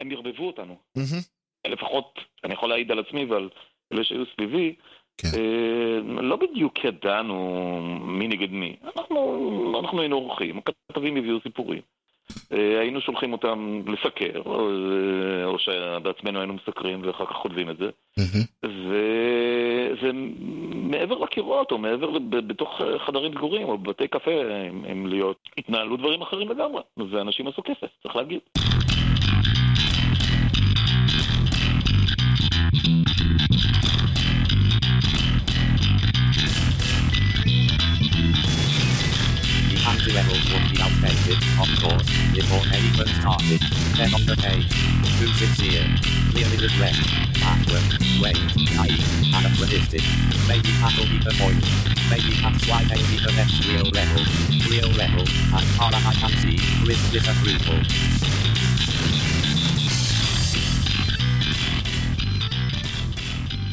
הם ערבבו אותנו. מהמם. לפחות, אני יכול להעיד על עצמי ועל אלה שהיו סביבי, כן. אה, לא בדיוק ידענו מי נגד מי. אנחנו, אנחנו היינו אורחים, הכתבים הביאו סיפורים. אה, היינו שולחים אותם לסקר, או, אה, או שבעצמנו היינו מסקרים ואחר כך כותבים את זה. וזה מעבר לקירות, או מעבר, בתוך חדרים סגורים, או בבתי קפה, הם, הם להיות, התנהלו דברים אחרים לגמרי. ואנשים עשו כסף, צריך להגיד. The anti-rebels would be outdated, of course, before they even started. Then on the page, too sincere, clearly regret, backward, wait, naive, anachronistic. Maybe that'll be the point. Maybe that's why they be the next real rebel. Real rebel, as far as I can see, with disapproval.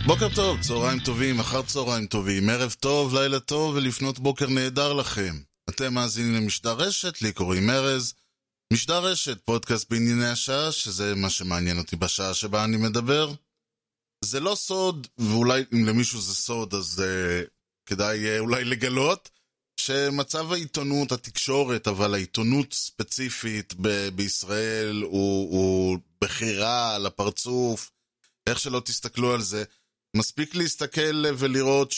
בוקר טוב, צהריים טובים, אחר צהריים טובים, ערב טוב, לילה טוב ולפנות בוקר נהדר לכם. אתם מאזינים למשדר רשת, לי קוראים ארז. משדר רשת, פודקאסט בענייני השעה, שזה מה שמעניין אותי בשעה שבה אני מדבר. זה לא סוד, ואולי אם למישהו זה סוד, אז uh, כדאי uh, אולי לגלות, שמצב העיתונות, התקשורת, אבל העיתונות ספציפית ב- בישראל הוא, הוא בחירה על הפרצוף, איך שלא תסתכלו על זה. מספיק להסתכל ולראות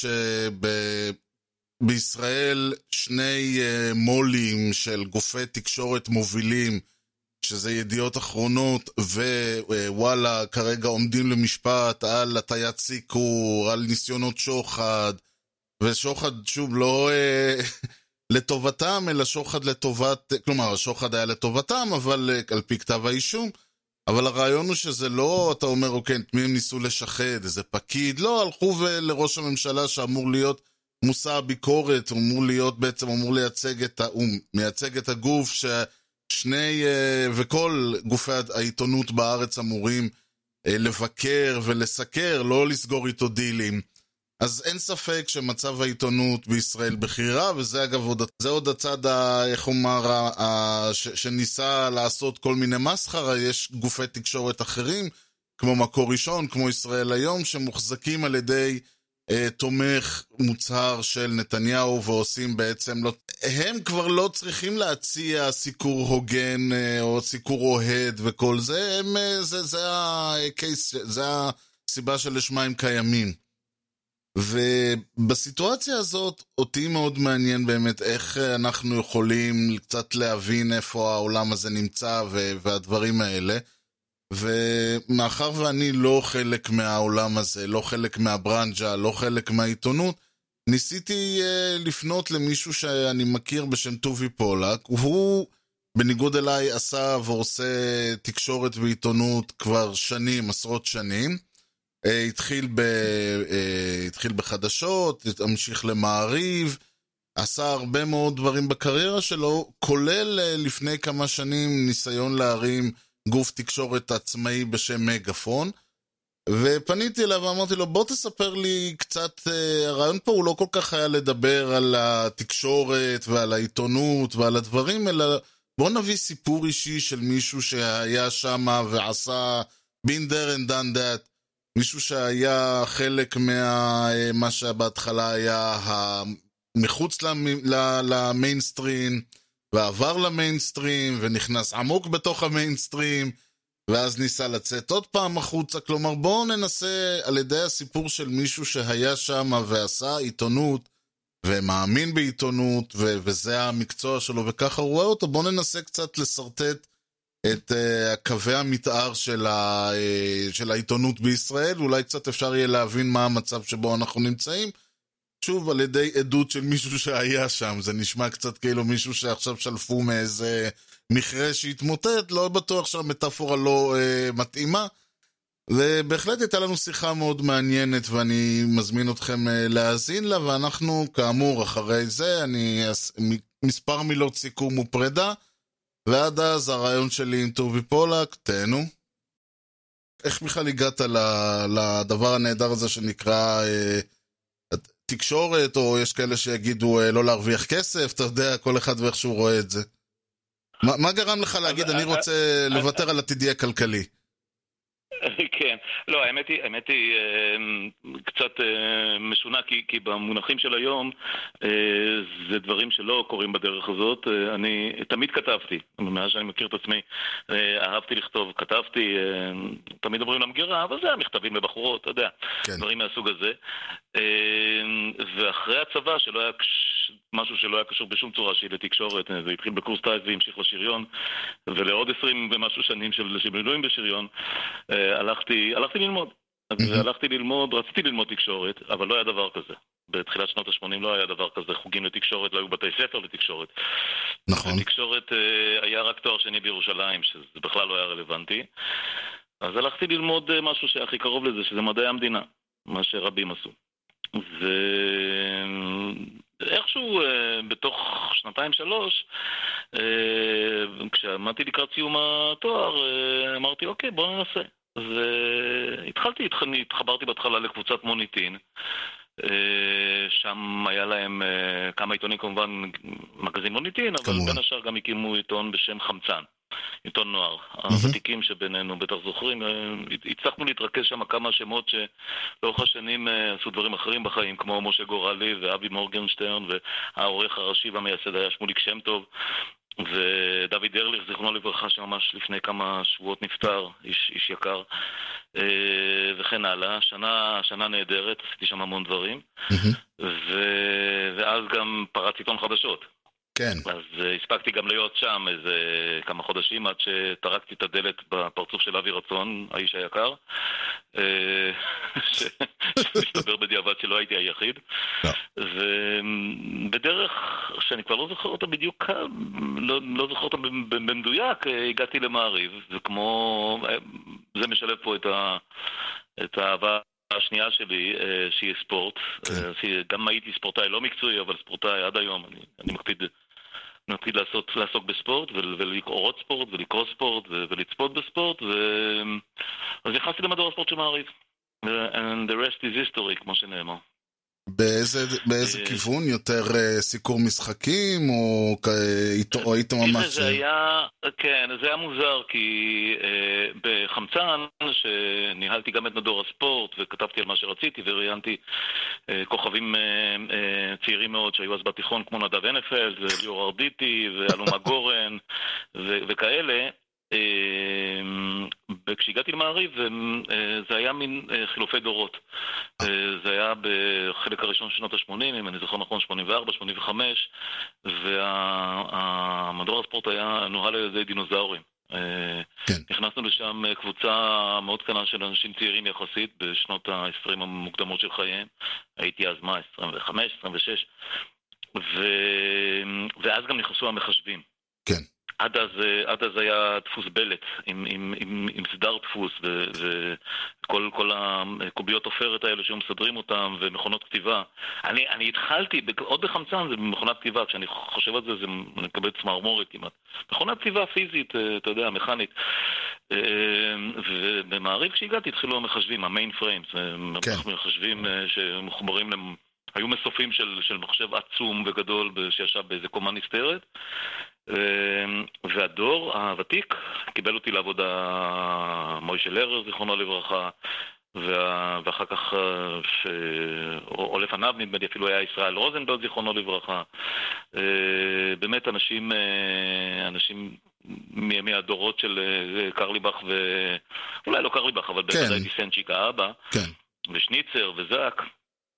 שבישראל שני אה, מו"לים של גופי תקשורת מובילים, שזה ידיעות אחרונות ווואלה, כרגע עומדים למשפט על הטיית סיקור, על ניסיונות שוחד, ושוחד, שוב, לא אה, לטובתם, אלא שוחד לטובת, כלומר, השוחד היה לטובתם, אבל אה, על פי כתב האישום. אבל הרעיון הוא שזה לא, אתה אומר, אוקיי, את מי הם ניסו לשחד, איזה פקיד, לא, הלכו לראש הממשלה שאמור להיות מושא הביקורת, הוא אמור להיות בעצם, אמור לייצג את ה... הוא מייצג את הגוף ששני, אה, וכל גופי העיתונות בארץ אמורים אה, לבקר ולסקר, לא לסגור איתו דילים. אז אין ספק שמצב העיתונות בישראל בכירה, וזה אגב עוד, זה עוד הצד, ה, איך אומר, ה, ה, ש, שניסה לעשות כל מיני מסחרה, יש גופי תקשורת אחרים, כמו מקור ראשון, כמו ישראל היום, שמוחזקים על ידי תומך מוצהר של נתניהו, ועושים בעצם לא... הם כבר לא צריכים להציע סיקור הוגן, אה, או סיקור אוהד וכל זה, הם, אה, זה, זה, הקייס, זה הסיבה שלשמה הם קיימים. ובסיטואציה הזאת, אותי מאוד מעניין באמת איך אנחנו יכולים קצת להבין איפה העולם הזה נמצא והדברים האלה. ומאחר ואני לא חלק מהעולם הזה, לא חלק מהברנז'ה, לא חלק מהעיתונות, ניסיתי uh, לפנות למישהו שאני מכיר בשם טובי פולק, הוא, בניגוד אליי, עשה ועושה תקשורת ועיתונות כבר שנים, עשרות שנים. Uh, התחיל, ב, uh, התחיל בחדשות, המשיך למעריב, עשה הרבה מאוד דברים בקריירה שלו, כולל uh, לפני כמה שנים ניסיון להרים גוף תקשורת עצמאי בשם מגפון. ופניתי אליו ואמרתי לו, בוא תספר לי קצת, uh, הרעיון פה הוא לא כל כך היה לדבר על התקשורת ועל העיתונות ועל הדברים, אלא בוא נביא סיפור אישי של מישהו שהיה שם ועשה been there and done that. מישהו שהיה חלק ממה שבהתחלה היה מחוץ למיינסטרים, ועבר למיינסטרים, ונכנס עמוק בתוך המיינסטרים, ואז ניסה לצאת עוד פעם החוצה. כלומר, בואו ננסה על ידי הסיפור של מישהו שהיה שם ועשה עיתונות, ומאמין בעיתונות, ו- וזה המקצוע שלו, וככה הוא רואה אותו, בואו ננסה קצת לשרטט את uh, קווי המתאר של, ה, uh, של העיתונות בישראל, ואולי קצת אפשר יהיה להבין מה המצב שבו אנחנו נמצאים. שוב, על ידי עדות של מישהו שהיה שם, זה נשמע קצת כאילו מישהו שעכשיו שלפו מאיזה מכרה שהתמוטט, לא בטוח שהמטאפורה לא uh, מתאימה. ובהחלט הייתה לנו שיחה מאוד מעניינת, ואני מזמין אתכם uh, להאזין לה, ואנחנו, כאמור, אחרי זה, אני... מספר מילות סיכום ופרידה. ועד אז הרעיון שלי עם טובי פולק, תהנו. איך בכלל הגעת לדבר הנהדר הזה שנקרא אה, תקשורת, או יש כאלה שיגידו אה, לא להרוויח כסף, אתה יודע, כל אחד ואיך שהוא רואה את זה. מה, מה גרם לך להגיד, אני אז- רוצה אז- לוותר על עתידי הכלכלי? כן, לא, האמת היא, האמת היא אה, קצת אה, משונה, כי, כי במונחים של היום אה, זה דברים שלא קורים בדרך הזאת. אני תמיד כתבתי, מאז שאני מכיר את עצמי, אה, אהבתי לכתוב, כתבתי, תמיד אומרים למגירה, אבל זה היה מכתבים לבחורות, אתה יודע, כן. דברים מהסוג הזה. ואחרי הצבא, שלא היה. משהו שלא היה קשור בשום צורה שהיא לתקשורת, זה התחיל בקורס טייס והמשיך לשריון, ולעוד עשרים ומשהו שנים של מילואים בשריון, אה, הלכתי, הלכתי ללמוד. אז מהמם. הלכתי ללמוד, רציתי ללמוד תקשורת, אבל לא היה דבר כזה. בתחילת שנות ה-80 לא היה דבר כזה, חוגים לתקשורת, לא היו בתי ספר לתקשורת. נכון. בתקשורת אה, היה רק תואר שני בירושלים, שזה בכלל לא היה רלוונטי. אז הלכתי ללמוד אה, משהו שהכי קרוב לזה, שזה מדעי המדינה, מה שרבים עשו. ואיכשהו אה, בתוך שנתיים-שלוש, אה, כשעמדתי לקראת סיום התואר, אה, אמרתי, אוקיי, בוא ננסה. והתחלתי, התח- התחברתי בהתחלה לקבוצת מוניטין. אה, שם היה להם אה, כמה עיתונים כמובן, מגזין מוניטין, אבל. בין השאר גם הקימו עיתון בשם חמצן. עיתון נוער. הוותיקים שבינינו בטח זוכרים, אה, הצלחנו להתרכז שם כמה שמות שלאורך השנים אה, עשו דברים אחרים בחיים, כמו משה גורלי ואבי מורגנשטרן, והעורך הראשי והמייסד היה שמוליק שם טוב. ודוד ארליך, זיכרונו לברכה, שממש לפני כמה שבועות נפטר, איש, איש יקר, אה, וכן הלאה. שנה, שנה נהדרת, עשיתי שם המון דברים, מהמם. ו... ואז גם פרץ עיתון חדשות. כן. אז uh, הספקתי גם להיות שם איזה כמה חודשים עד שטרקתי את הדלת בפרצוף של אבי רצון, האיש היקר, אה, שמסתבר בדיעבד שלא הייתי היחיד. לא. ובדרך שאני כבר לא זוכר אותה בדיוק, לא, לא זוכר אותה במדויק, אה, הגעתי למעריב, וכמו... אה, זה משלב פה את, ה, את האהבה השנייה שלי, שהיא ספורט. כן. גם הייתי ספורטאי לא מקצועי, אבל ספורטאי עד היום. אני, אני מקפיד, מקפיד לעשות, לעסוק בספורט, ול- ולקרוא ספורט, ולקרוא ספורט, ולצפות בספורט, ו... אז נכנסתי למדור הספורט של מעריב. And the rest is history, כמו שנאמר. באיזה, באיזה אה, כיוון? יותר אה, סיקור משחקים, או, כ- איתו- או היית תראה, ממש... זה היה, כן, זה היה מוזר, כי אה, בחמצן, שניהלתי גם את מדור הספורט, וכתבתי על מה שרציתי, וראיינתי אה, כוכבים אה, אה, צעירים מאוד שהיו אז בתיכון, כמו נדב הנפלד, וליאור ארדיטי, ואלומה גורן, ו- וכאלה. אה, וכשהגעתי למעריב, אה, זה היה מין אה, חילופי דורות. אה, זה היה בחלק הראשון של שנות ה-80, אם אני זוכר נכון, 84, 85, והמדור הספורט היה נוהל על ידי דינוזאורים. כן. נכנסנו לשם קבוצה מאוד קטנה של אנשים צעירים יחסית, בשנות ה-20 המוקדמות של חייהם. הייתי אז, מה, 25, 26, ו... ואז גם נכנסו המחשבים. כן. עד אז, עד אז היה דפוס בלט, עם, עם, עם, עם סדר דפוס, וכל כל הקוביות עופרת האלה שהיו מסדרים אותם, ומכונות כתיבה. אני, אני התחלתי, עוד בחמצן זה מכונת כתיבה, כשאני חושב על זה, זה אני מקבל צמרמורת כמעט. מכונת כתיבה פיזית, אה, אתה יודע, מכנית. אה, ובמעריב כשהגעתי התחילו המחשבים, ה mainframes, כן. מחשבים אה, שמחוברים למ... היו מסופים של, של מחשב עצום וגדול שישב באיזה קומה נסתרת. אה, והדור הוותיק קיבל אותי לעבודה מוישה לרר, זיכרונו לברכה, וה, ואחר כך, אה, ש... או, או לפניו נדמה לי אפילו היה ישראל רוזנברג, זיכרונו לברכה. אה, באמת אנשים, אה, אנשים מ- מהדורות של קרליבך ו... אולי לא קרליבך, אבל כן. בוודאי דיסנצ'יק האבא, כן, ושניצר וזק.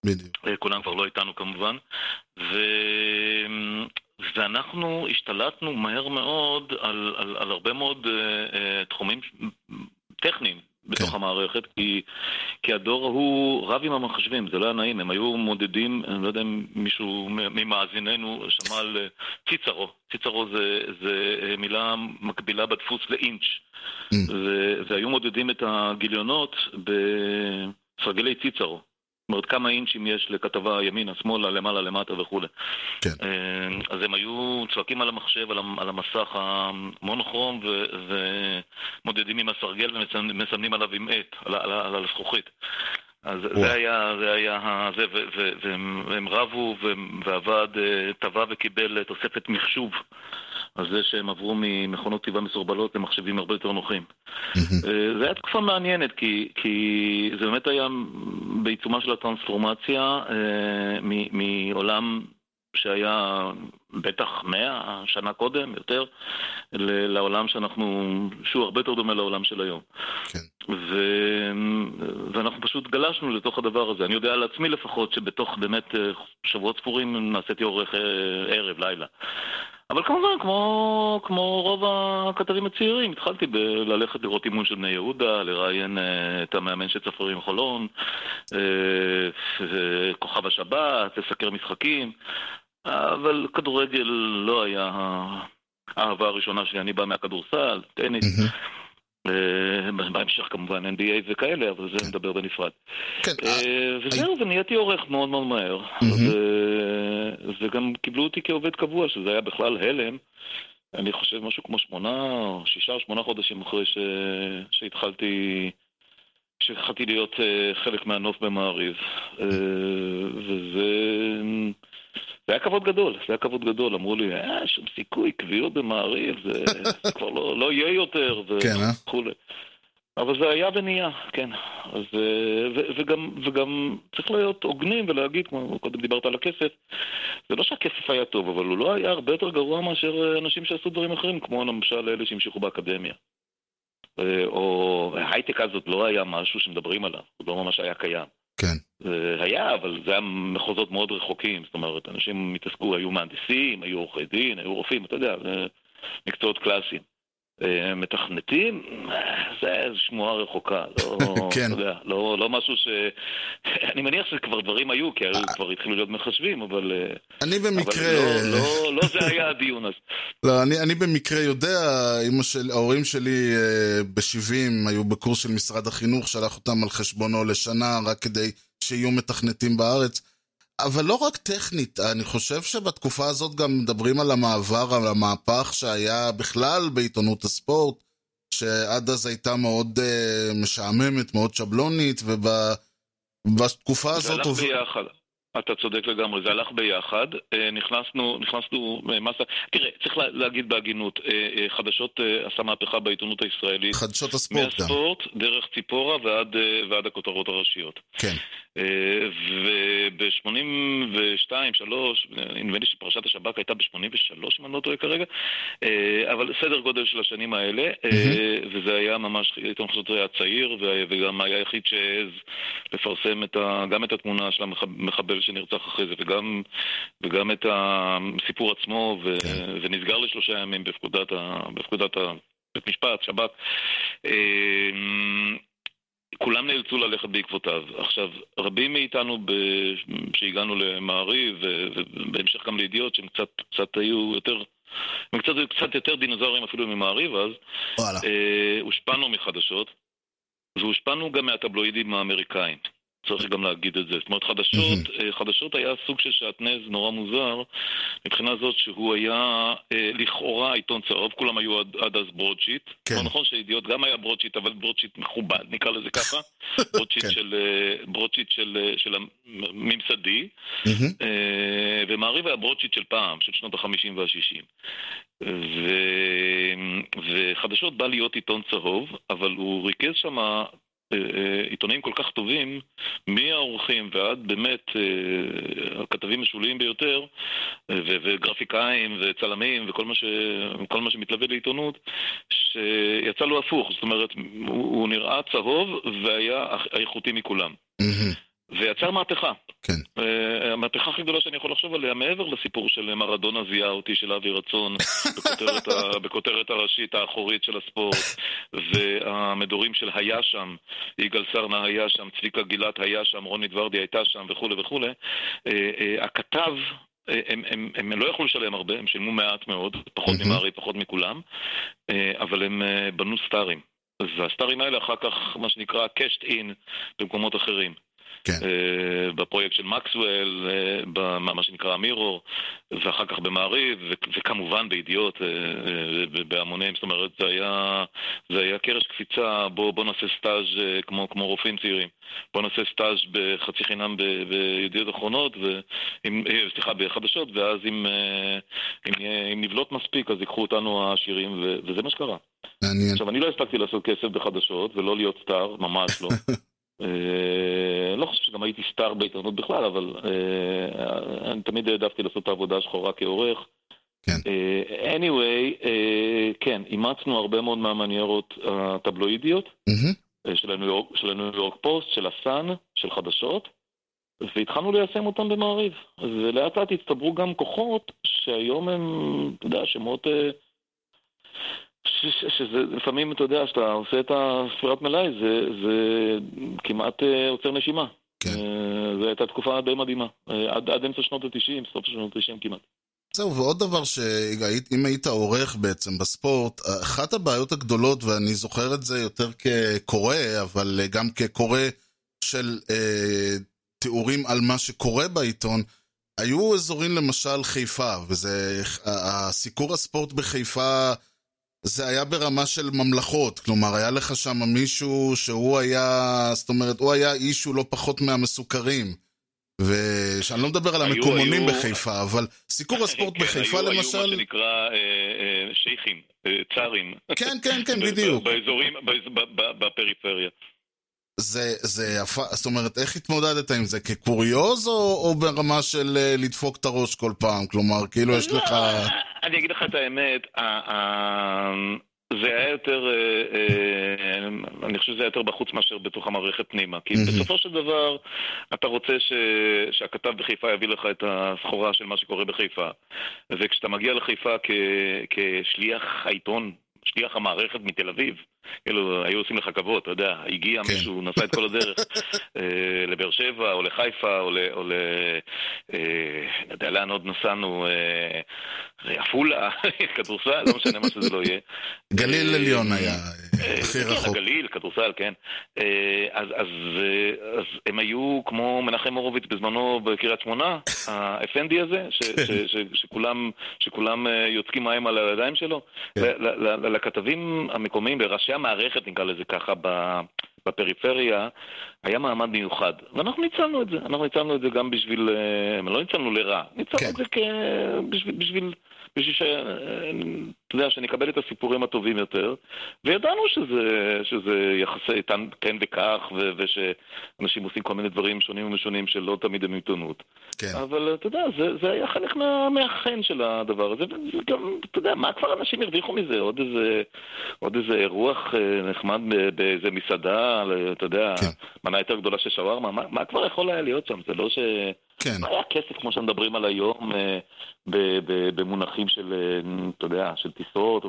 בדיוק. אה, כולם כבר לא איתנו כמובן, ו... ואנחנו השתלטנו מהר מאוד על, על, על הרבה מאוד uh, uh, תחומים טכניים בתוך כן. המערכת, כי, כי הדור ההוא רב עם המחשבים, זה לא היה נעים, הם היו מודדים, אני לא יודע אם מישהו ממאזיננו שמע על ציצרו, ציצרו זה, זה מילה מקבילה בדפוס לאינץ', Mm. ו- והיו מודדים את הגיליונות בסרגלי ציצרו. זאת אומרת, כמה אינצ'ים יש לכתבה ימינה, שמאלה, למעלה, למטה וכולי. כן. אה, אז הם היו צועקים על המחשב, על המ- על המסך המונוכרום, ומודדים עם הסרגל ומסמנים עליו עם עט, על על על הזכוכית. אז. זה היה, זה היה, זה, והם רבו, והוועד אה, תבע וקיבל תוספת מחשוב על זה שהם עברו ממכונות כתיבה מסורבלות למחשבים הרבה יותר נוחים. אה, זו הייתה תקופה מעניינת, כי, כי זה באמת היה בעיצומה של הטרנספורמציה אה, מעולם שהיה בטח מאה שנה קודם, יותר, לעולם שאנחנו, שהוא הרבה יותר דומה לעולם של היום. כן. ו... ואנחנו פשוט גלשנו לתוך הדבר הזה. אני יודע על עצמי לפחות שבתוך באמת אה, שבועות ספורים נעשיתי עורך ערב, לילה. אבל כמובן, כמו, כמו רוב הכתבים הצעירים, התחלתי בללכת לראות אימון של בני יהודה, לראיין אה, את המאמן של צפרים חולון, אה, כוכב השבת, לסקר משחקים, אבל כדורגל לא היה האהבה הראשונה שלי, אני בא מהכדורסל, טניס. מהמם. בהמשך כמובן NBA וכאלה, אבל זה נדבר בנפרד. כן, אה, אה, וזהו, ונהייתי עורך מאוד מאוד מהר. וגם קיבלו אותי כעובד קבוע, שזה היה בכלל הלם. אני חושב משהו כמו שמונה, או שישה או שמונה חודשים אחרי ש... שהתחלתי, שהתחלתי להיות אה, חלק מהנוף במעריב. וזה... זה היה כבוד גדול, זה היה כבוד גדול. אמרו לי, אה, שום סיכוי, קביעות במעריב, זה, זה כבר לא, לא יהיה יותר, כן, אה? וכולי. אבל זה היה ונהיה, כן. אז, אה, ו- וגם, וגם צריך להיות הוגנים ולהגיד, כמו קודם דיברת על הכסף, זה לא שהכסף היה טוב, אבל הוא לא היה הרבה יותר גרוע מאשר אה, אנשים שעשו דברים אחרים, כמו למשל אלה שהמשיכו באקדמיה. אה, או הייטק אז עוד לא היה משהו שמדברים עליו, הוא לא ממש היה קיים. כן. זה היה, אבל זה היה מחוזות מאוד רחוקים, זאת אומרת, אנשים התעסקו, היו מהנדסים, היו עורכי דין, היו רופאים, אתה יודע, מקצועות קלאסיים. אה, מתכנתים, זה שמועה רחוקה, לא, כן. יודע, לא, לא משהו ש... אני מניח שכבר דברים היו, כי הרי כבר התחילו להיות מחשבים, אבל... אה, אני אבל במקרה... לא, לא, לא זה היה הדיון אז. לא, אני, אני במקרה יודע, של, ההורים שלי אה, ב-70 היו בקורס של משרד החינוך, שלח אותם על חשבונו לשנה רק כדי שיהיו מתכנתים בארץ. אבל לא רק טכנית, אני חושב שבתקופה הזאת גם מדברים על המעבר, על המהפך שהיה בכלל בעיתונות הספורט, שעד אז הייתה מאוד אה, משעממת, מאוד שבלונית, ובתקופה זה הזאת... הלך עובר- ביחד. אתה צודק לגמרי, זה הלך ביחד. אה, נכנסנו, נכנסנו אה, מסה... תראה, צריך לה- להגיד בהגינות, חדשות עשה מהפכה בעיתונות הישראלית. חדשות הספורט גם, מהספורט, דרך ציפורה ועד, ועד הכותרות הראשיות. כן. וב-82, 3, נדמה לי שפרשת השב"כ הייתה ב-83, אם אני לא טועה כרגע, אה, אבל סדר גודל של השנים האלה, אה, וזה היה ממש, עיתון חדשות היה צעיר, וגם היה היחיד שהעז לפרסם את ה, גם את התמונה של המחבל שנרצח אחרי זה, וגם, וגם את הסיפור עצמו, ו, כן. ונסגר לשלושה ימים בפקודת, ה, בפקודת ה, בית משפט, שב"כ. כולם נאלצו ללכת בעקבותיו. עכשיו, רבים מאיתנו ב... שהגענו למעריב, ובהמשך גם לידיעות, שהם קצת, קצת היו יותר, הם קצת, קצת יותר דינוזאורים אפילו ממעריב אז, וואלה. אה, הושפענו מחדשות, והושפענו גם מהטבלואידים האמריקאים. צריך גם להגיד את זה. זאת אומרת, חדשות, אה, חדשות היה סוג של שעטנז נורא מוזר, מבחינה זאת שהוא היה אה, לכאורה עיתון צהוב, כולם היו עד, עד אז broadsheet. כן. לא נכון שידיעות גם היה broadsheet, אבל broadsheet מכובד, נקרא לזה ככה. broadsheet כן. של, אה, broadsheet של, אה, של הממסדי, מהמם. אה, ומעריב היה ברודשיט של פעם, של שנות ה-50 וה-60. ו... וחדשות בא להיות עיתון צהוב, אבל הוא ריכז שם אה, אה, עיתונאים כל כך טובים, מהעורכים ועד באמת אה, הכתבים משוליים ביותר, אה, וגרפיקאים וצלמים וכל מה, ש... מה שמתלווה לעיתונות, שיצא לו הפוך, זאת אומרת, הוא, נראה צהוב והיה איכותי מכולם. ויצר מהפכה. כן. אה, המהפכה הכי גדולה שאני יכול לחשוב עליה, מעבר לסיפור של מרדונה זיהה אותי של אבי רצון, בכותרת, ה, בכותרת הראשית האחורית של הספורט, והמדורים של היה שם, יגאל סרנה היה שם, צביקה גילת היה שם, רונית ורדי הייתה שם וכולי וכולי, אה, אה, הכתב... אה, הם, הם, הם לא יכלו לשלם הרבה, הם שילמו מעט מאוד, פחות מהמם. ממערי, פחות מכולם, אבל הם בנו סטארים. אז הסטארים האלה אחר כך, מה שנקרא, cashed in במקומות אחרים. כן. אה, בפרויקט של מקסוול, אה, במה שנקרא אמירו, ואחר כך במעריב, וכמובן בידיעות, אה, בהמונים, זאת אומרת, זה היה, זה היה קרש קפיצה, בוא, בוא נעשה סטאז' כמו, כמו רופאים צעירים. בוא נעשה סטאז' בחצי חינם ב- בידיעות אחרונות, ועם, סליחה, בחדשות, ואז אם, אם, אם נבלוט מספיק, אז ייקחו אותנו העשירים, וזה מה שקרה. מעניין. עכשיו, אני לא הספקתי לעשות כסף בחדשות, ולא להיות סטאר, ממש לא. אה, לא חושב שגם הייתי סטאר בעיתונות בכלל, אבל אה, אני תמיד העדפתי לעשות את העבודה השחורה כעורך. כן. אה, anyway, כן, אימצנו הרבה מאוד מהמניירות הטבלואידיות מהמם. של הניו יורק- של הניו יורק פוסט, של הסאן, של חדשות, והתחלנו ליישם אותם במעריב. ולאט לאט הצטברו גם כוחות שהיום הם, אתה יודע, שמות... אה, שזה לפעמים, אתה יודע, כשאתה עושה את הספירת מלאי, זה, זה כמעט אה, עוצר נשימה. כן. אה, זו הייתה תקופה די מדהימה. אה, עד, עד אמצע שנות ה-90, סוף שנות ה-90 כמעט. זהו, ועוד דבר שאם היית עורך בעצם בספורט, אחת הבעיות הגדולות, ואני זוכר את זה יותר כקורא, אבל גם כקורא של אה, תיאורים על מה שקורה בעיתון, היו אזורים למשל חיפה, וזה, הסיקור הספורט בחיפה, זה היה ברמה של ממלכות, כלומר היה לך שם מישהו שהוא היה, זאת אומרת, הוא היה איש שהוא לא פחות מהמסוכרים. ושאני לא מדבר על המקומונים היו- בחיפה, אבל סיקור הספורט כן, בחיפה היו, היו מה למשל, שנקרא אה, אה, שייחים, אה, צארים. כן, כן, כן, בדיוק. באזורים, בפריפריה. זה, זה יפה, זאת אומרת, איך התמודדת עם זה? כקוריוז או, או ברמה של אה, לדפוק את הראש כל פעם? כלומר, כאילו יש לך... אני אגיד לך את האמת, זה היה יותר, אה, אה, אני חושב שזה היה יותר בחוץ מאשר בתוך המערכת פנימה. כי. בסופו של דבר, אתה רוצה ש- שהכתב בחיפה יביא לך את הסחורה של מה שקורה בחיפה. וכשאתה מגיע לחיפה כ- כשליח העיתון, שליח המערכת מתל אביב, כאילו, היו עושים לך כבוד, אתה יודע, הגיע כן. מישהו, נסע את כל הדרך אה, לבאר שבע, או לחיפה, או ל... או ל אה, יודע לאן עוד נסענו, אה, עפולה, כדורסל, לא משנה מה שזה לא יהיה. גליל אה, עליון היה אה, אה, הכי כן, רחוק. הגליל, כדורסל, כן. אה, אז, אז, אה, אז הם היו כמו מנחם הורוביץ בזמנו בקריית שמונה, האפנדי הזה, ש, ש, ש, שכולם, שכולם אה, יוצקים מים על הידיים שלו. לכתבים המקומיים, לראשי המערכת, נקרא לזה ככה, בפריפריה, היה מעמד מיוחד. ואנחנו ניצלנו את זה. אנחנו ניצלנו את זה גם בשביל... אה, לא ניצלנו לרע, ניצלנו כן. את זה כ... בשביל... בשביל בשביל ש... אתה יודע, שנקבל את הסיפורים הטובים יותר, וידענו שזה, שזה יחסי תן, כן וכך, ו, ושאנשים עושים כל מיני דברים שונים ומשונים שלא תמיד הם עיתונות. כן. אבל אתה יודע, זה, זה היה חלק מה, מהחן של הדבר הזה, וגם, אתה יודע, מה כבר אנשים הרוויחו מזה? עוד איזה, עוד איזה אירוח אה, נחמד באיזה מסעדה, אתה יודע, כן. מנה יותר גדולה של שווארמה, מה, מה כבר יכול היה להיות שם? זה לא ש... כן. לא היה כסף כמו שמדברים על היום אה, במונחים של, אה, אתה יודע, של טיסות,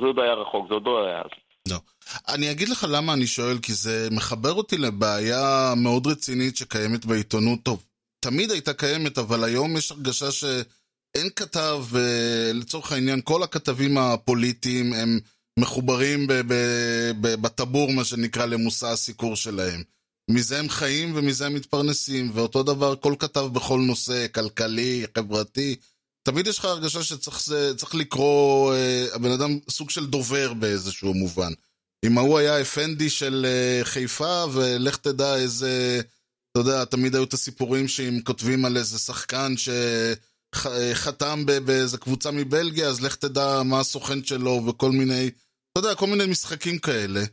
זה עוד היה רחוק, זה עוד לא היה אז. לא. אני אגיד לך למה אני שואל, כי זה מחבר אותי לבעיה מאוד רצינית שקיימת בעיתונות. טוב, תמיד הייתה קיימת, אבל היום יש הרגשה שאין כתב, לצורך העניין, כל הכתבים הפוליטיים הם מחוברים בטבור, מה שנקרא, למושא הסיקור שלהם. מזה הם חיים ומזה הם מתפרנסים, ואותו דבר כל כתב בכל נושא, כלכלי, חברתי. תמיד יש לך הרגשה שצריך לקרוא, אה, הבן אדם סוג של דובר באיזשהו מובן. אם ההוא היה אפנדי של אה, חיפה, ולך תדע איזה, אתה יודע, תמיד היו את הסיפורים שאם כותבים על איזה שחקן שחתם באיזה קבוצה מבלגיה, אז לך תדע מה הסוכן שלו וכל מיני, אתה יודע, כל מיני משחקים כאלה.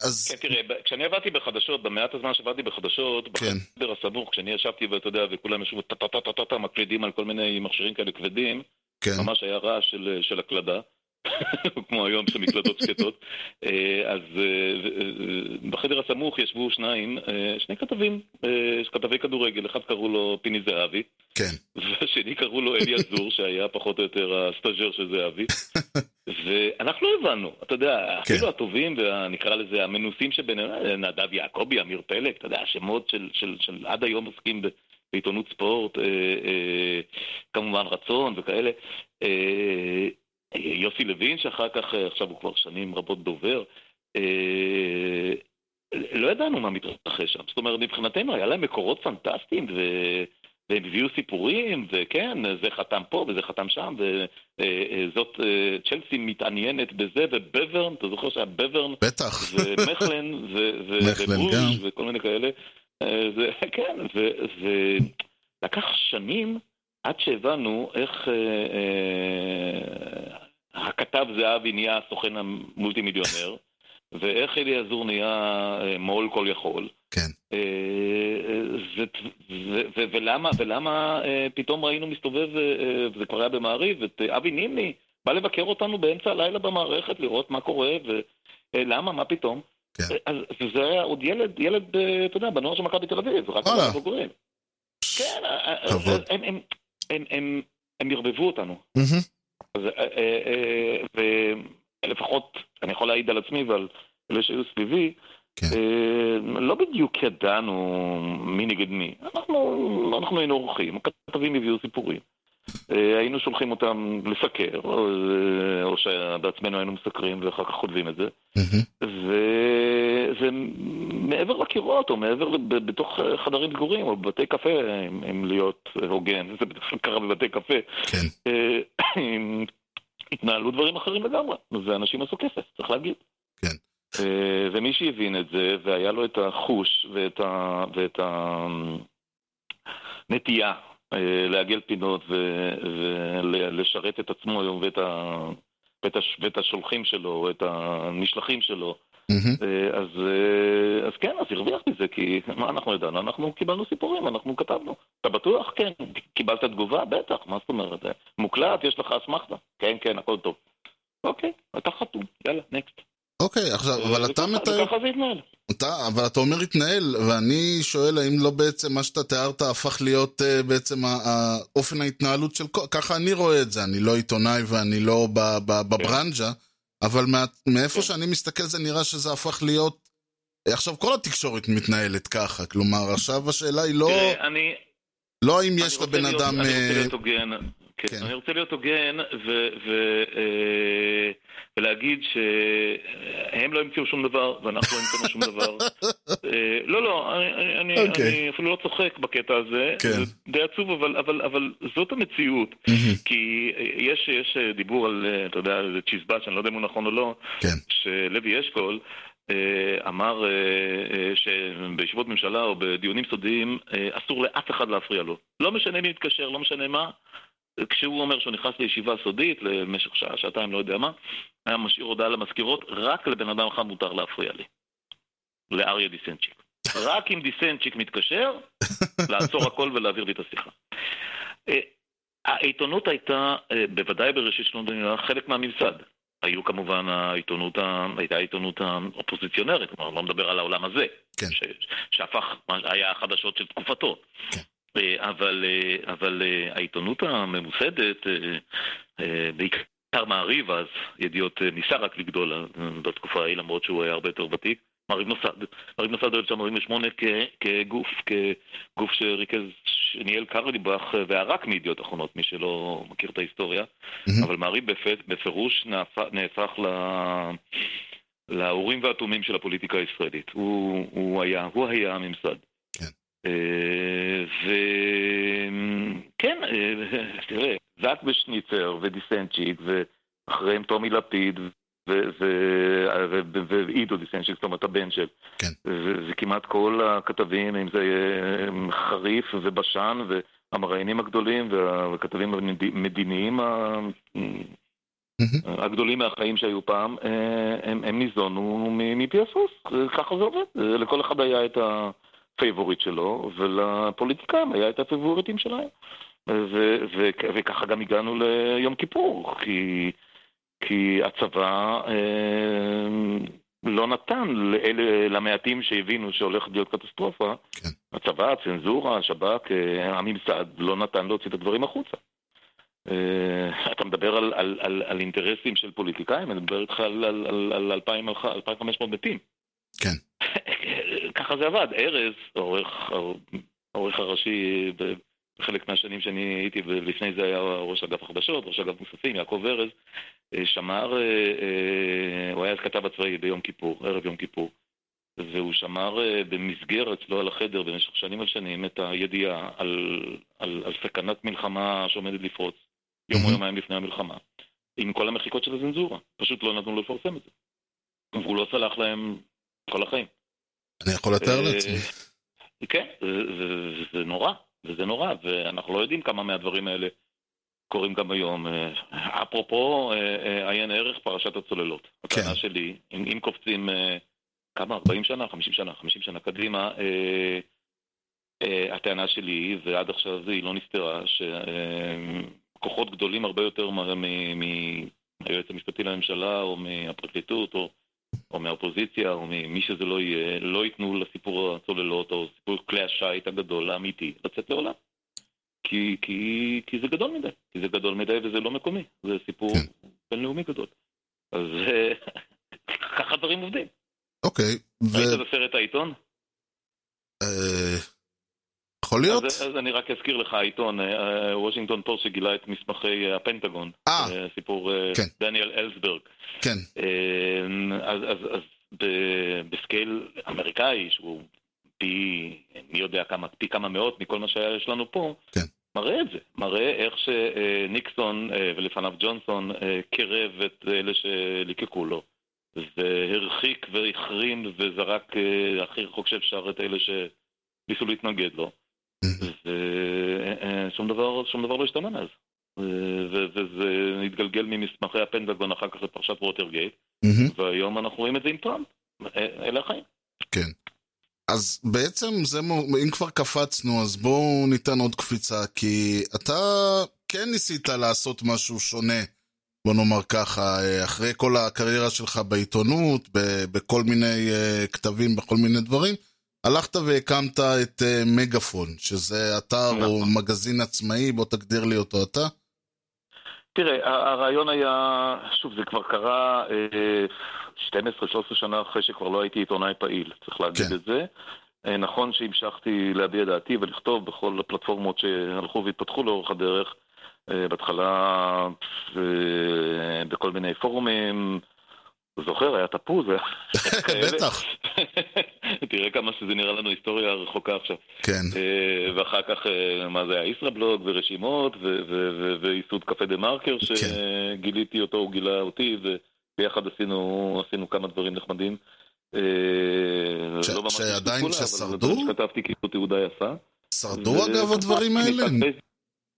אז כן, תראה, כשאני עבדתי בחדשות, במעט הזמן שעבדתי בחדשות, כן. בחדר הסמוך, כשאני ישבתי ואתה יודע, וכולם ישבו טה-טה-טה-טה, מקלידים על כל מיני מכשירים כאלה כבדים, כן, ממש היה רעש של, של הקלדה, כמו היום שמקלדות שקטות. אה, אז אה, אה, בחדר הסמוך ישבו שניים, שני כתבים, כתבי כדורגל, אחד קראו לו פיני זהבי, כן, והשני קראו לו אלי עזור, שהיה פחות או יותר הסטאז'ר של זהבי. ואנחנו לא הבנו, אתה יודע, כן. אפילו הטובים, ונקרא לזה המנוסים שביניהם, נדב יעקבי, אמיר פלג, אתה יודע, שמות של, של, של עד היום עוסקים ב- בעיתונות ספורט, אה, אה, כמובן רצון וכאלה. אה, יוסי לוין, שאחר כך, אה, עכשיו הוא כבר שנים רבות דובר, אה, לא ידענו מה מתרחש שם. זאת אומרת, מבחינתנו היה להם מקורות פנטסטיים, ו... והם הביאו סיפורים, וכן, זה חתם פה וזה חתם שם, וזאת, אה, צ'לסי מתעניינת בזה, ובברן, אתה זוכר שהיה בברן, בטח. ומכלן, ו- ו- מכלן וברוש, גם. וכל מיני כאלה. זה, כן, ולקח שנים עד שהבנו איך אה, אה, הכתב זהבי נהיה הסוכן המולטי מיליונר, ואיך אלי עזור נהיה אה, מו"ל כל יכול. כן. אה, ו- ו- ו- ולמה, ולמה אה, פתאום ראינו מסתובב, אה, אה, וזה כבר היה במעריב, את אה, אבי נימני בא לבקר אותנו באמצע הלילה במערכת, לראות מה קורה, ולמה, מה פתאום? כן. אה, אז זה היה עוד ילד, ילד, אה, אתה יודע, בנוער של מכבי תל אביב, רק וואלה. בוגרים. כן, אה, אה. הם- הם- הם- הם- הם ערבבו אותנו. מהמם. אז, אה, אה, אה, ולפחות, אני יכול להעיד על עצמי ועל אלה שהיו סביבי, כן. אה, לא בדיוק ידענו מי נגד מי. אנחנו, אנחנו היינו אורחים, הכתבים הביאו סיפורים. אה, היינו שולחים אותם לסקר, או, אה, או שבעצמנו היינו מסקרים ואחר כך כותבים את זה. וזה מעבר לקירות, או מעבר, בתוך חדרים סגורים, או בבתי קפה, אם, אם להיות הוגן, זה בדרך כלל קרה בבתי קפה. כן. אה, התנהלו דברים אחרים לגמרי, ואנשים עשו כסף, צריך להגיד. כן. ומי שהבין את זה, והיה לו את החוש ואת, ה, ואת הנטייה לעגל פינות ולשרת את עצמו ואת, ה, ואת, הש, ואת השולחים שלו, את הנשלחים שלו. אה, אז, אה, אז כן, אז הרוויח מזה, כי מה אנחנו ידענו? אנחנו קיבלנו סיפורים, אנחנו כתבנו. אתה בטוח? כן. קיבלת תגובה? בטח, מה זאת אומרת? אה, מוקלט, יש לך אסמכתה? כן, כן, הכל טוב. אוקיי, אתה חתום, יאללה, נקסט. אוקיי, עכשיו, אבל אתה מתאר... וככה זה התנהל. אתה, אבל אתה אומר התנהל, ואני שואל האם לא בעצם מה שאתה תיארת הפך להיות uh, בעצם אופן ההתנהלות של. ככה אני רואה את זה, אני לא עיתונאי ואני לא ב- בברנז'ה, אבל מה, מאיפה כן. שאני מסתכל זה נראה שזה הפך להיות... עכשיו כל התקשורת מתנהלת ככה, כלומר עכשיו השאלה היא לא, תראה, אני... לא האם יש לבן אדם... אני אה, רוצה להיות הוגן. כן. אני רוצה להיות הוגן ו- ו- אה, ולהגיד שהם לא המציאו שום דבר ואנחנו לא המצאנו שום דבר. אה, לא, לא, אני- אני- אני אוקיי. אני אפילו לא צוחק בקטע הזה. כן. זה די עצוב, אבל- אבל אבל זאת המציאות. כי יש יש דיבור על, אה, אתה יודע, איזה צ'יזבט, שאני לא יודע אם הוא נכון או לא, כן, שלוי אשכול אמר שבישיבות ממשלה או בדיונים סודיים אסור לאף אחד להפריע לו. לא משנה מי מתקשר, לא משנה מה. כשהוא אומר שהוא נכנס לישיבה סודית למשך שעה, שעתיים, לא יודע מה, היה משאיר הודעה למזכירות, רק לבן אדם אחד מותר להפריע לי. לאריה דיסנצ'יק. רק אם דיסנצ'יק מתקשר, לעצור הכל ולהעביר לי את השיחה. אה, העיתונות הייתה, אה, בוודאי בראשית שנות המדינה, חלק מהממסד. היו כמובן העיתונות, הייתה העיתונות האופוזיציונרית, כלומר, לא מדבר על העולם הזה, כן. ש, שהפך, היה החדשות של תקופתו. כן. אה, אבל, אה, אבל אה, העיתונות הממוסדת, בעיקר מעריב אז, ידיעות ניסה רק לגדול בתקופה ההיא, למרות שהוא היה הרבה יותר ותיק. מעריב נוסד, מעריב נוסד ב-1948 כגוף, כגוף שריכז, שניהל קרליבך וערק מידיעות אחרונות, מי שלא מכיר את ההיסטוריה. מהמם. אבל מעריב בפ- בפירוש נהפך, נהפך ל... לאורים והתומים של הפוליטיקה הישראלית. הוא, הוא, היה, הוא היה הממסד. אה, וכן, אה, תראה, זק ושניצר ודיסנצ'יק ואחריהם טומי לפיד ועידו דיסנצ'יק, זאת אומרת הבן של. כן. ו- וכמעט כל הכתבים, אם זה אה, חריף ובשן והמראיינים הגדולים וה- והכתבים המדיניים ה- מהמם. הגדולים מהחיים שהיו פעם, הם, ניזונו מפי הסוס, ככה זה עובד. לכל אחד היה את ה favorite שלו, ולפוליטיקאים היה את הפייבוריטים שלהם. אה, ו- ו- וככה גם הגענו ליום כיפור, כי, כי הצבא אה, לא נתן לאלה, למעטים שהבינו שהולכת להיות קטסטרופה, כן. הצבא, הצנזורה, השב"כ, אה, הממסד, לא נתן להוציא את הדברים החוצה. אה, אתה מדבר על, על, על, על אינטרסים של פוליטיקאים, אני מדבר איתך על, על, על, על 2,000, 2,500 מתים. כן. ככה זה עבד. ארז, העורך, הראשי בחלק מהשנים שאני הייתי, ולפני זה היה ראש אגף החדשות, ראש אגף מוספים, יעקב ארז, אה, שמר, אה, אה, הוא היה אז כתב הצבאי ביום כיפור, ערב יום כיפור. והוא שמר אה, במסגר אצלו על החדר במשך שנים על שנים את הידיעה על, על, על סכנת מלחמה שעומדת לפרוץ יום או. יומיים לפני המלחמה, עם כל המחיקות של הצנזורה. פשוט לא נתנו לו לפרסם את זה. והוא לא סלח להם כל החיים. אני יכול לתאר אה, לעצמי. כן, זה, נורא, וזה נורא, ואנחנו לא יודעים כמה מהדברים האלה קורים גם היום. אה, אפרופו אה, עיין ערך פרשת הצוללות. כן. הטענה שלי, אם, קופצים כמה, 40 שנה, 50 שנה, 50 שנה קדימה, הטענה שלי, ועד עכשיו היא לא נסתרה, שכוחות גדולים הרבה יותר מהיועץ המשפטי לממשלה, או מהפרקליטות, או או מהאופוזיציה, או ממי שזה לא יהיה, לא ייתנו לסיפור הצוללות, או סיפור כלי השיט הגדול, האמיתי, לצאת לעולם. כי, כי, כי זה גדול מדי. כי זה גדול מדי וזה לא מקומי. זה סיפור כן. בינלאומי גדול. אז ככה דברים עובדים. אוקיי, ו... ראית את הסרט העיתון? אה, יכול להיות? אז, אז אני רק אזכיר לך, העיתון, אה, וושינגטון פוסט שגילה את מסמכי אה, הפנטגון. אה. אה, סיפור אה, כן. דניאל אלסברג. כן, אה, אז, אז, אז ב- בסקייל אמריקאי, שהוא פי, מי יודע כמה, פי כמה מאות מכל מה שיש לנו פה, כן. מראה את זה. מראה איך שניקסון אה, ולפניו ג'ונסון אה, קירב את אלה שליקקו לו. והרחיק והחרים וזרק אה, הכי רחוק שאפשר את אלה שניסו להתנגד לו. ושום דבר, שום דבר לא השתנה מאז. אה, וזה התגלגל ממסמכי הפנטגון אחר כך לפרשת ווטרגייט, מהמם, והיום אנחנו רואים את זה עם טראמפ. אה, אלה החיים. כן. אז בעצם זה, אם כבר קפצנו, אז בואו ניתן עוד קפיצה, כי אתה כן ניסית לעשות משהו שונה, בוא נאמר ככה, אה, אחרי כל הקריירה שלך בעיתונות, ב- בכל מיני אה, כתבים, בכל מיני דברים, הלכת והקמת את אה, מגפון, שזה אתר או נכון. מגזין עצמאי, בוא תגדיר לי אותו אתה. תראה, הרעיון היה, שוב, זה כבר קרה אה, 12-13 שנה אחרי שכבר לא הייתי עיתונאי פעיל, צריך להגיד כן. את זה. אה, נכון שהמשכתי להביע דעתי ולכתוב בכל הפלטפורמות שהלכו והתפתחו לאורך הדרך. אה, בהתחלה אה, בכל מיני פורומים, זוכר, היה תפוז, היה כאלה. בטח. תראה כמה שזה נראה לנו היסטוריה רחוקה עכשיו. כן, אה, ואחר כך, אה, מה זה היה, ישראבלוג ורשימות וייסוד קפה דה מרקר כן. שגיליתי אותו, הוא גילה אותי וביחד עשינו, עשינו כמה דברים נחמדים. אה, לא שעדיין ששרדו? שכתבתי כאילו תעודה יפה. שרדו אגב הדברים האלה?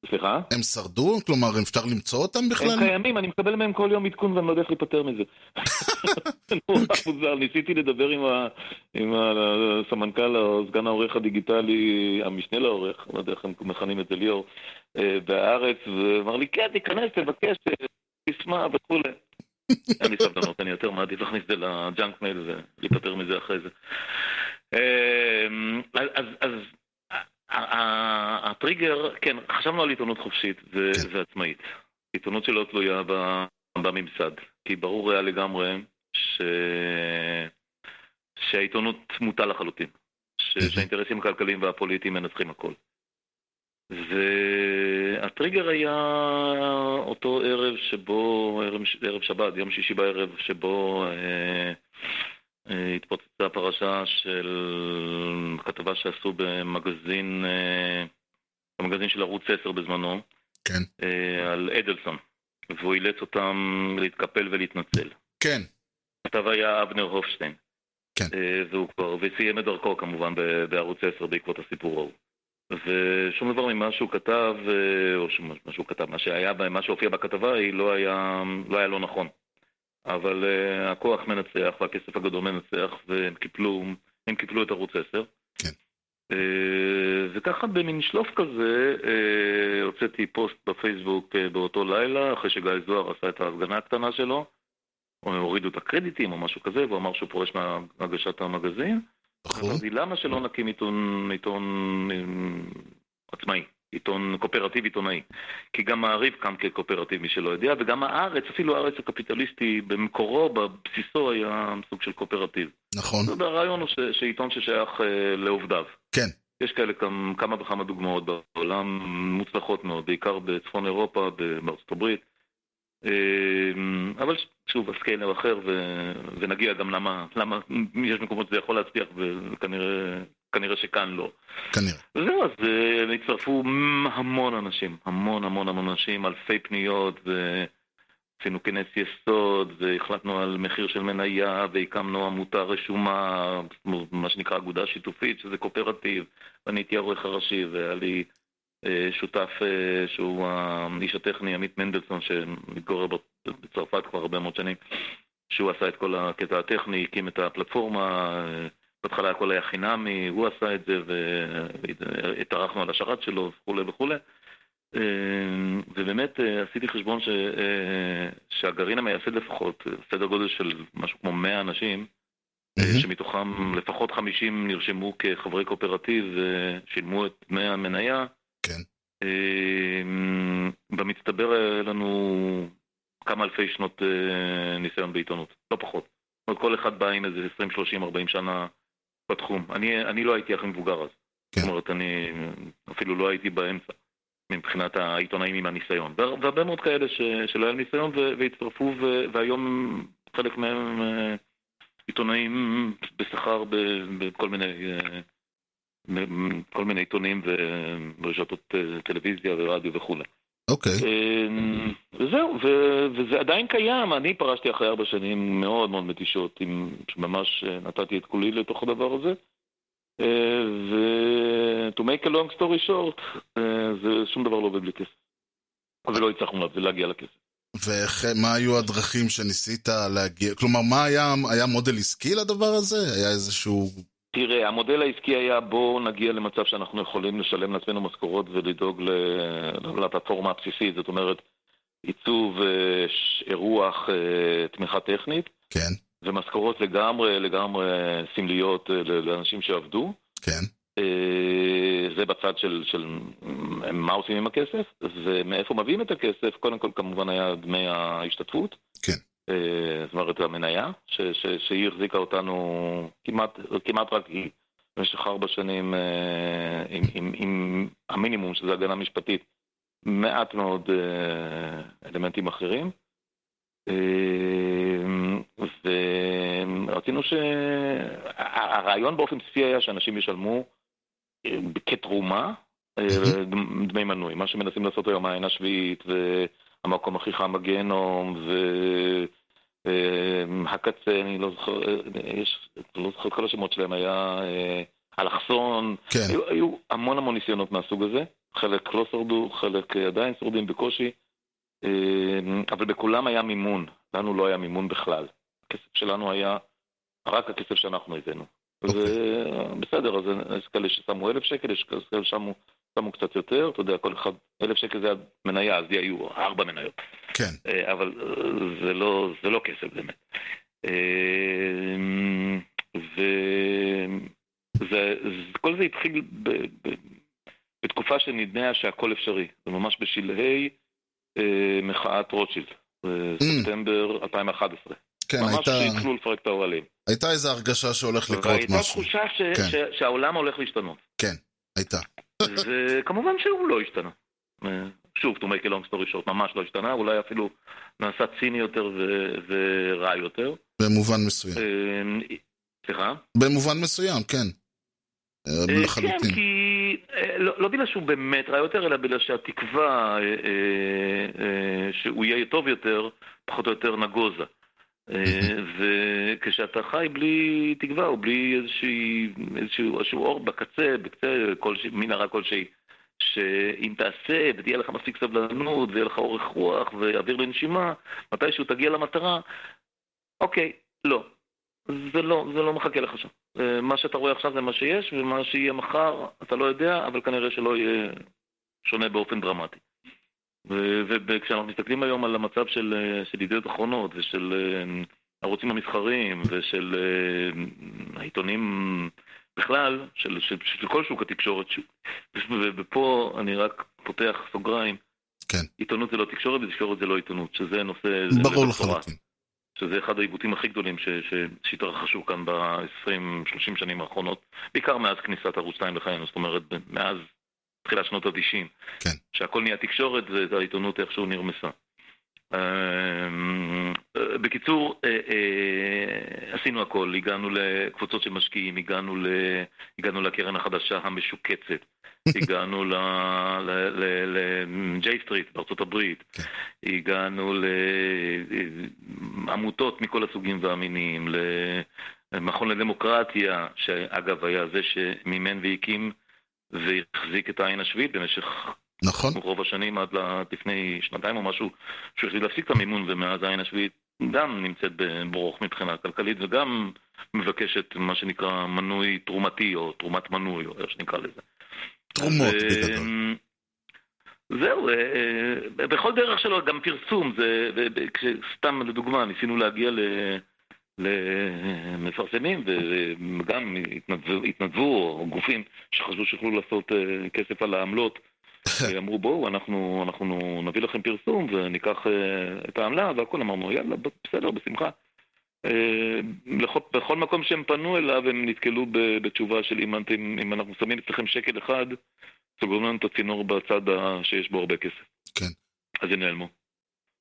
סליחה? הם שרדו? כלומר, אפשר למצוא אותם בכלל? הם קיימים, אני מקבל מהם כל יום עדכון ואני לא יודע איך להיפטר מזה. זה נורא מוזר, ניסיתי לדבר עם הסמנכ"ל או סגן העורך הדיגיטלי, המשנה לעורך, לא יודע איך הם מכנים את זה, ליאור, אה, בהארץ, ואמר לי, כן, תיכנס, תבקש, אה, תשמע וכולי. אין לי סבלנות, אני יותר מעדיף להכניס את זה לג'אנק מייל ולהיפטר מזה אחרי זה. אה, אז- הטריגר, כן, חשבנו על עיתונות חופשית ו- כן. ועצמאית. עיתונות שלא תלויה בממסד. כי ברור היה לגמרי ש... שהעיתונות מוטה לחלוטין. ש... שהאינטרסים הכלכליים והפוליטיים מנצחים הכל. והטריגר היה אותו ערב שבו, ערב, ערב שבת, יום שישי בערב, שבו אה, התפוצצה פרשה של כתבה שעשו במגזין, אה, במגזין של ערוץ 10 בזמנו, כן. אה, על אדלסון, והוא אילץ אותם להתקפל ולהתנצל. כן, הכתב היה אבנר הופשטיין. כן. אה, והוא כבר, וסיים את דרכו כמובן בערוץ 10 בעקבות הסיפור ההוא. ושום דבר ממה שהוא כתב, אה, או שום- מה שהוא כתב, מה שהיה, מה שהופיע בכתבה היא לא היה לא, היה לא נכון. אבל uh, הכוח מנצח והכסף הגדול מנצח, והם קיפלו, הם קיפלו את ערוץ 10. כן. Uh, וככה במין שלוף כזה, uh, הוצאתי פוסט בפייסבוק uh, באותו לילה, אחרי שגיא זוהר עשה את ההפגנה הקטנה שלו, או הורידו את הקרדיטים או משהו כזה, והוא אמר שהוא פורש מהגשת המגזין. בחור. אמרתי, למה שלא נקים עיתון, עיתון עצמאי, עיתון קואופרטיב עיתונאי? כי גם מעריב קם כקואופרטיב, מי שלא יודע, וגם הארץ, אפילו הארץ הקפיטליסטי, במקורו, בבסיסו, היה סוג של קואופרטיב. נכון. אומרת, הרעיון הוא ש- שעיתון ששייך אה, לעובדיו. כן. יש כאלה כמה, כמה וכמה דוגמאות בעולם מוצלחות מאוד, בעיקר בצפון אירופה, בארצות הברית. אה, אבל שוב, ה scale הוא אחר, ו- ונגיע גם למה, למה יש מקומות שזה יכול להצליח, וכנראה כנראה שכאן לא. כנראה. וזהו, אז אה, הצטרפו המון אנשים, המון המון המון אנשים, אלפי פניות, ועשינו כנס יסוד, והחלטנו על מחיר של מניה, והקמנו עמותה רשומה, מה שנקרא אגודה שיתופית, שזה קואופרטיב, ואני הייתי העורך הראשי, והיה לי אה, שותף אה, שהוא האיש הטכני, עמית מנדלסון, שמתגורר בצרפת כבר הרבה מאוד שנים, שהוא עשה את כל הקטע הטכני, הקים את הפלטפורמה, בהתחלה הכל היה חינמי, הוא עשה את זה והתארחנו על השרת שלו וכולי וכולי. ובאמת עשיתי חשבון ש... שהגרעין המייסד לפחות, סדר גודל של משהו כמו 100 אנשים. שמתוכם לפחות 50 נרשמו כחברי קואופרטיב ושילמו את דמי המניה. כן. אה, במצטבר היה לנו כמה אלפי שנות אה, ניסיון בעיתונות, לא פחות. כל אחד בא עם איזה 20, 30, 40 שנה בתחום. אני, אני לא הייתי הכי מבוגר אז. כן. זאת אומרת, אני אפילו לא הייתי באמצע, מבחינת העיתונאים עם הניסיון. וה- והרבה מאוד כאלה ש, שלא היה ניסיון והצטרפו, והיום חלק מהם אה, עיתונאים בשכר בכל מיני... אה, כל מיני עיתונים ורשתות אה, טלוויזיה ורדיו וכולי. אוקיי. אה, וזהו, ו- וזה עדיין קיים. אני פרשתי אחרי ארבע שנים מאוד מאוד מתישות, עם- שממש אה, נתתי את כולי לתוך הדבר הזה. אה, ו- to make a long story short, אה, זה שום דבר לא עובד בלי כסף. ולא הצלחנו לה- להגיע לכסף. ומה היו הדרכים שניסית להגיע? כלומר, מה היה, היה מודל עסקי לדבר הזה? היה איזשהו... תראה, המודל העסקי היה בואו נגיע למצב שאנחנו יכולים לשלם לעצמנו משכורות ולדאוג לפלטפורמה הבסיסית, זאת אומרת, עיצוב, אה, אירוח, אה, תמיכה טכנית, כן, ומשכורות לגמרי, לגמרי סמליות אה, ל- לאנשים שעבדו. כן, זה בצד של, של מה עושים עם הכסף, ומאיפה מביאים את הכסף, קודם כל כמובן היה דמי ההשתתפות. כן. אה, זאת אומרת המניה, ש, ש, שהיא החזיקה אותנו כמעט, כמעט רק היא במשך ארבע שנים אה, עם, עם, עם המינימום, שזה הגנה משפטית, מעט מאוד אה, אלמנטים אחרים. ורצינו ש... הרעיון באופן בסיסי היה שאנשים ישלמו כתרומה. דמי מנוי. מה שמנסים לעשות היום העין השביעית והמקום הכי חם בגיהנום והקצה, אני לא זוכר, אה, יש, לא זוכר את כל השמות שלהם, היה אה, אלכסון, כן, היו, היו המון המון ניסיונות מהסוג הזה, חלק לא שרדו, חלק אה, עדיין שורדים בקושי, אה, אבל בכולם היה מימון, לנו לא היה מימון בכלל. הכסף שלנו היה רק הכסף שאנחנו הבאנו. אוקיי. בסדר, אז יש כאלה ששמו אלף שקל, יש כאלה ששמו שמו קצת יותר, אתה יודע, כל אחד, אלף שקל זה המניה, אז לי היו ארבע מניות. כן. אה, אבל אה, זה לא, זה לא כסף באמת. אה, וכל זה התחיל ב, ב, בתקופה שנדמה שהכל אפשרי. זה ממש בשלהי אה, מחאת רוטשילד, אה, ספטמבר 2011. כן, ממש הייתה, כשהתחילו לפרק את האוהלים. הייתה איזו הרגשה שהולך לקרות והייתה משהו. תחושה ש, כן. ש, שהעולם הולך להשתנות. הייתה. וכמובן שהוא לא השתנה. שוב, to make a long story short, ממש לא השתנה, אולי אפילו נעשה ציני יותר ו- ורע יותר. במובן מסוים. אה, סליחה? במובן מסוים, כן. אה, אה, כן, לחלוטין. כי אה, לא, לא בגלל שהוא באמת רע יותר, אלא בגלל שהתקווה אה, אה, אה, שהוא יהיה טוב יותר, פחות או יותר נגוזה. אה, וכשאתה חי בלי תקווה או בלי איזשהו, איזשהו אור בקצה, בקצה כלשהי, מנהרה כלשהי, שאם תעשה ותהיה לך מספיק סבלנות ויהיה לך אורך רוח ואוויר לנשימה, מתישהו תגיע למטרה, אוקיי, לא. זה לא, זה לא מחכה לך שם. אה, מה שאתה רואה עכשיו זה מה שיש, ומה שיהיה מחר אתה לא יודע, אבל כנראה שלא יהיה שונה באופן דרמטי. וכשאנחנו מסתכלים היום על המצב של, אה, של ידיעות אחרונות ושל אה, הערוצים המסחריים ושל אה, העיתונים בכלל, של, של, של כל שוק התקשורת, ש- ופה אני רק פותח סוגריים, כן. עיתונות זה לא תקשורת ותקשורת זה לא עיתונות, שזה נושא... ברור. לחלוטין. שזה אחד העיוותים הכי גדולים שהתרחשו כאן ב-20-30 שנים האחרונות, בעיקר מאז כניסת ערוץ 2 לחיינו, זאת אומרת, מאז תחילת שנות ה-90. כן. שהכל נהיה תקשורת והעיתונות איכשהו נרמסה. אה, בקיצור, אה, אה, עשינו הכל, הגענו לקבוצות של משקיעים, הגענו, ל... הגענו לקרן החדשה המשוקצת, הגענו ל-J סטריט בארצות הברית, כן. הגענו לעמותות מכל הסוגים והמינים, למכון לדמוקרטיה, שאגב היה זה שמימן והקים והחזיק את העין השביעית במשך נכון. רוב השנים עד לפני שנתיים או משהו, שהוא החליט להפסיק את המימון ומאז העין השביעית גם נמצאת בברוך מבחינה כלכלית וגם מבקשת מה שנקרא מנוי תרומתי או תרומת מנוי או איך שנקרא לזה. תרומות בגדול. אה, זהו, אה, אה, בכל דרך שלו, גם פרסום, זה, סתם לדוגמה, ניסינו להגיע ל... למפרסמים וגם התנדבו, התנדבו גופים שחשבו שיוכלו לעשות אה, כסף על העמלות אמרו בואו אנחנו, אנחנו נביא לכם פרסום וניקח אה, את העמלה והכל אמרנו יאללה בסדר בשמחה אה, לכל, בכל מקום שהם פנו אליו הם נתקלו בתשובה של אם, אתם, אם אנחנו שמים אצלכם שקל אחד סוגרים לנו את הצינור בצד שיש בו הרבה כסף כן. אז הם נעלמו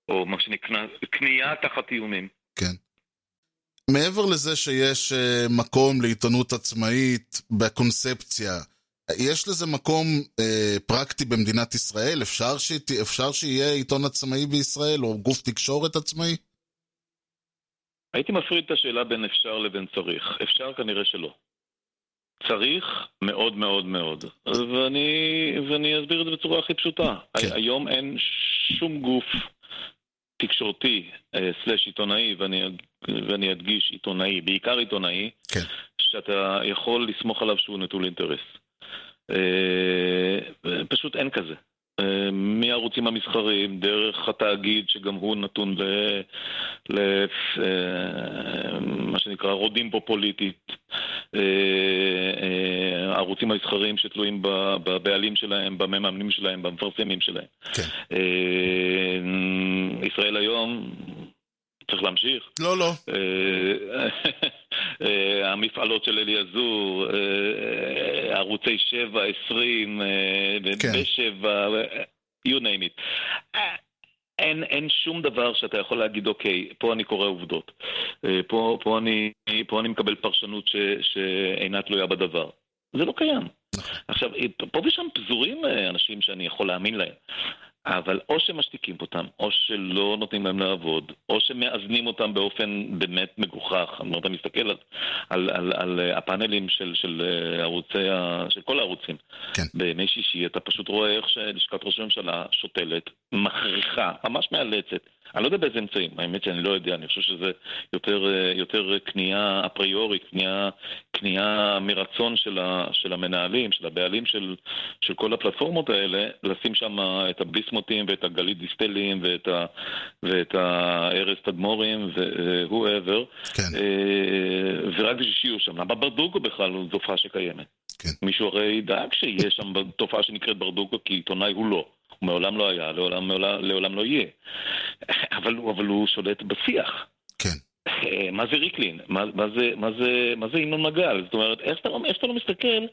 או מה שנקרא קנייה תחת איומים כן. מעבר לזה שיש אה, מקום לעיתונות עצמאית בקונספציה, יש לזה מקום אה, פרקטי במדינת ישראל? אפשר, שת, אפשר שיהיה עיתון עצמאי בישראל או גוף תקשורת עצמאי? הייתי מפריד את השאלה בין אפשר לבין צריך. אפשר כנראה שלא. צריך מאוד מאוד מאוד. ואני, ואני אסביר את זה בצורה הכי פשוטה. כן. היום אין שום גוף תקשורתי, אה, סלש עיתונאי, ואני, ואני אדגיש עיתונאי, בעיקר עיתונאי, כן. שאתה יכול לסמוך עליו שהוא נטול אינטרס. אה, פשוט אין כזה. אה, מהערוצים המסחריים, דרך התאגיד שגם הוא נתון ל... ל אה, שנקרא רודים בו פוליטית, אה, הערוצים המסחריים שתלויים בבעלים שלהם, במממנים שלהם, במפרסמים שלהם. כן. ישראל היום, צריך להמשיך. לא, לא. אה, אה, המפעלות של אליעזור, אה, ערוצי 7, 20, אה, כן. בשבע, אה, you name it. אה, אין, אין שום דבר שאתה יכול להגיד, אוקיי, פה אני קורא עובדות. אה, פה, פה, אני, פה אני מקבל פרשנות ש, שאינה תלויה בדבר. זה לא קיים. עכשיו, פה ושם פזורים אה, אנשים שאני יכול להאמין להם. אבל או שמשתיקים אותם, או שלא נותנים להם לעבוד, או שמאזנים אותם באופן באמת מגוחך. זאת אומרת, אתה מסתכל על, על, על, על אה, הפאנלים של, של אה, ערוצי, ה, של כל הערוצים. כן. בימי שישי אתה פשוט רואה איך שלשכת ראש הממשלה שותלת, מכריחה, ממש מאלצת. אני לא יודע באיזה אמצעים, האמת שאני לא יודע, אני חושב שזה יותר, אה, יותר קנייה אפריורי, קנייה, קנייה מרצון של, ה, של המנהלים, של הבעלים של, של כל הפלטפורמות האלה, לשים שם את הביסמוטים ואת הגלית דיסטלים ואת, ה, ואת הארז תדמורים ו-whoever, כן. אה, ורק בשביל שיהיו שם. למה ברדוגו בכלל הוא תופעה שקיימת? כן. מישהו הרי דאג שיהיה שם תופעה שנקראת ברדוגו, כי עיתונאי הוא לא. מעולם לא היה, לעולם, לעולם, לעולם לא יהיה. אבל, אבל הוא שולט בשיח. כן. אה, מה זה ריקלין? מה, מה, זה, מה, זה, מה זה ינון מגל? זאת אומרת, איך שאתה, לא- איך שאתה לא מסתכל,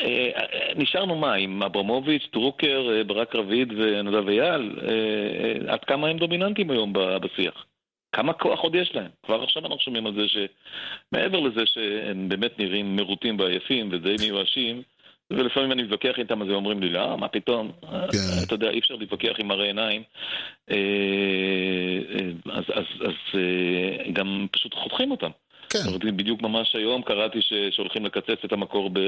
אה, אה, נשארנו מה, עם אברמוביץ', דרוקר, אה, ברק רביד ונדב אייל? אה, עד כמה הם דומיננטיים היום בשיח? כמה כוח עוד יש להם? כבר עכשיו אנחנו שומעים על זה שמעבר לזה שהם באמת נראים מרוטים ועייפים ודי מיואשים, ולפעמים אני מתווכח איתם, אז הם אומרים לי, לא, מה פתאום? כן. אתה יודע, אי אפשר להתווכח עם מראה עיניים. אה, אה, אז, אז, אז אה, גם פשוט חותכים אותם. כן. בדיוק ממש היום קראתי שהולכים לקצץ את המקור ב...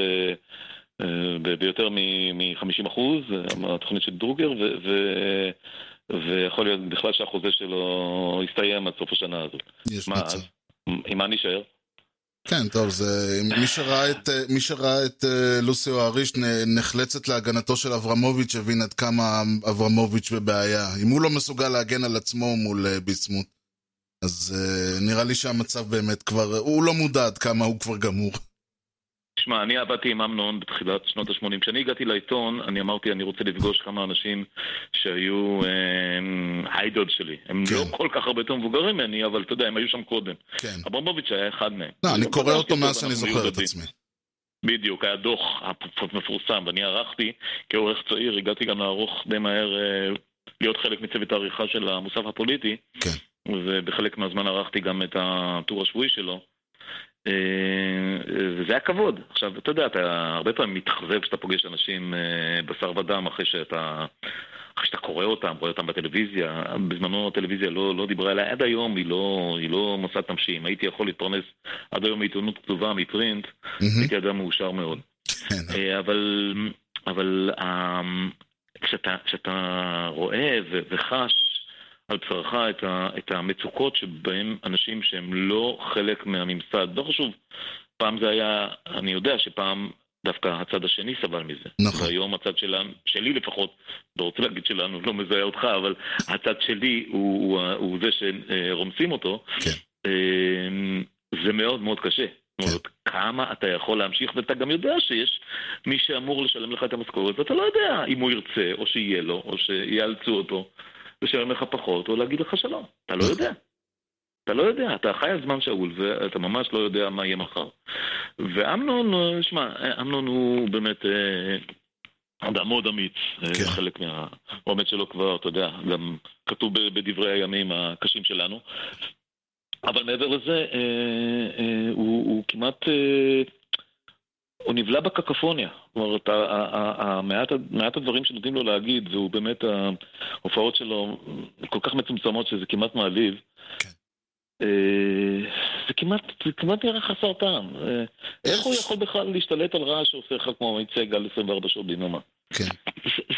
ביותר מ-50 אחוז, התוכנית של דרוגר, ו- ויכול להיות בכלל שהחוזה שלו יסתיים עד סוף השנה הזאת. יש מצב. עם מה נישאר? כן, טוב, זה... מי שראה את, אה, מי שראה את אה, לוסיו אריש נ- נחלצת להגנתו של אברמוביץ' הבין עד כמה אברמוביץ' בבעיה. אם הוא לא מסוגל להגן על עצמו מול אה, ביסמוט, אז אה, נראה לי שהמצב באמת כבר... הוא לא מודע עד כמה הוא כבר גמור. תשמע, אני עבדתי עם אמנון בתחילת שנות ה-80. כשאני הגעתי לעיתון, אני אמרתי, אני רוצה לפגוש כמה אנשים שהיו האיידול שלי. הם כן. לא כל כך הרבה יותר מבוגרים ממני, אבל אתה יודע, הם היו שם קודם. כן. אברמוביץ' היה אחד מהם. לא, אני קורא אותו מאז אז שאני זוכר את. עצמי. בדיוק, היה דוח המפורסם, ואני ערכתי כעורך צעיר, הגעתי גם לערוך די מהר אה, להיות חלק מצוות העריכה של המוסף הפוליטי. כן. ובחלק מהזמן ערכתי גם את הטור השבועי שלו. אה, וזה היה כבוד. עכשיו, אתה יודע, אתה הרבה פעמים מתאכזב כשאתה פוגש אנשים אה, בשר ודם אחרי שאתה... אחרי שאתה קורא אותם, רואה אותם בטלוויזיה, בזמנו הטלוויזיה לא, לא דיברה אליי, עד היום היא לא, היא לא מוסד נפשי. אם הייתי יכול להתפרנס עד היום מעיתונות כתובה, מפרינט, מהמם. הייתי אדם מאושר מאוד. כן, אה, אבל, אבל אה, כשאתה, כשאתה רואה וחש על בשרך את, ה, את המצוקות שבהם אנשים שהם לא חלק מהממסד, לא חשוב, פעם זה היה, אני יודע שפעם דווקא הצד השני סבל מזה. נכון. והיום הצד שלנו, שלי לפחות, לא רוצה להגיד שלנו, לא מזהה אותך, אבל הצד שלי הוא, הוא, הוא זה שרומסים אותו. כן. אה, זה מאוד מאוד קשה. זאת אומרת, כמה אתה יכול להמשיך, ואתה גם יודע שיש מי שאמור לשלם לך את המשכורת, ואתה לא יודע אם הוא ירצה, או שיהיה לו, או שיאלצו אותו לשלם לך פחות, או להגיד לך שלום. אתה לא יודע. אתה לא יודע, אתה חי על זמן שאול, ואתה ממש לא יודע מה יהיה מחר. ואמנון, אה, שמע, אה, אמנון הוא באמת אה, אדם מאוד אמיץ, כן. חלק מה... האומץ שלו כבר, אתה יודע, גם כתוב בדברי הימים הקשים שלנו. אבל מעבר לזה, הוא, הוא כמעט... הוא נבלע בקקופוניה. זאת אומרת, ה- ה- ה- המעט, מעט הדברים שנותנים לו להגיד, והוא באמת, ההופעות שלו כל כך מצומצמות שזה כמעט מעליב. כן. אה, זה כמעט, זה כמעט נראה חסר טעם. אה, איך הוא יכול בכלל להשתלט על רעש שעושה לך כמו עמית סגל 24 שעות ביממה? כן.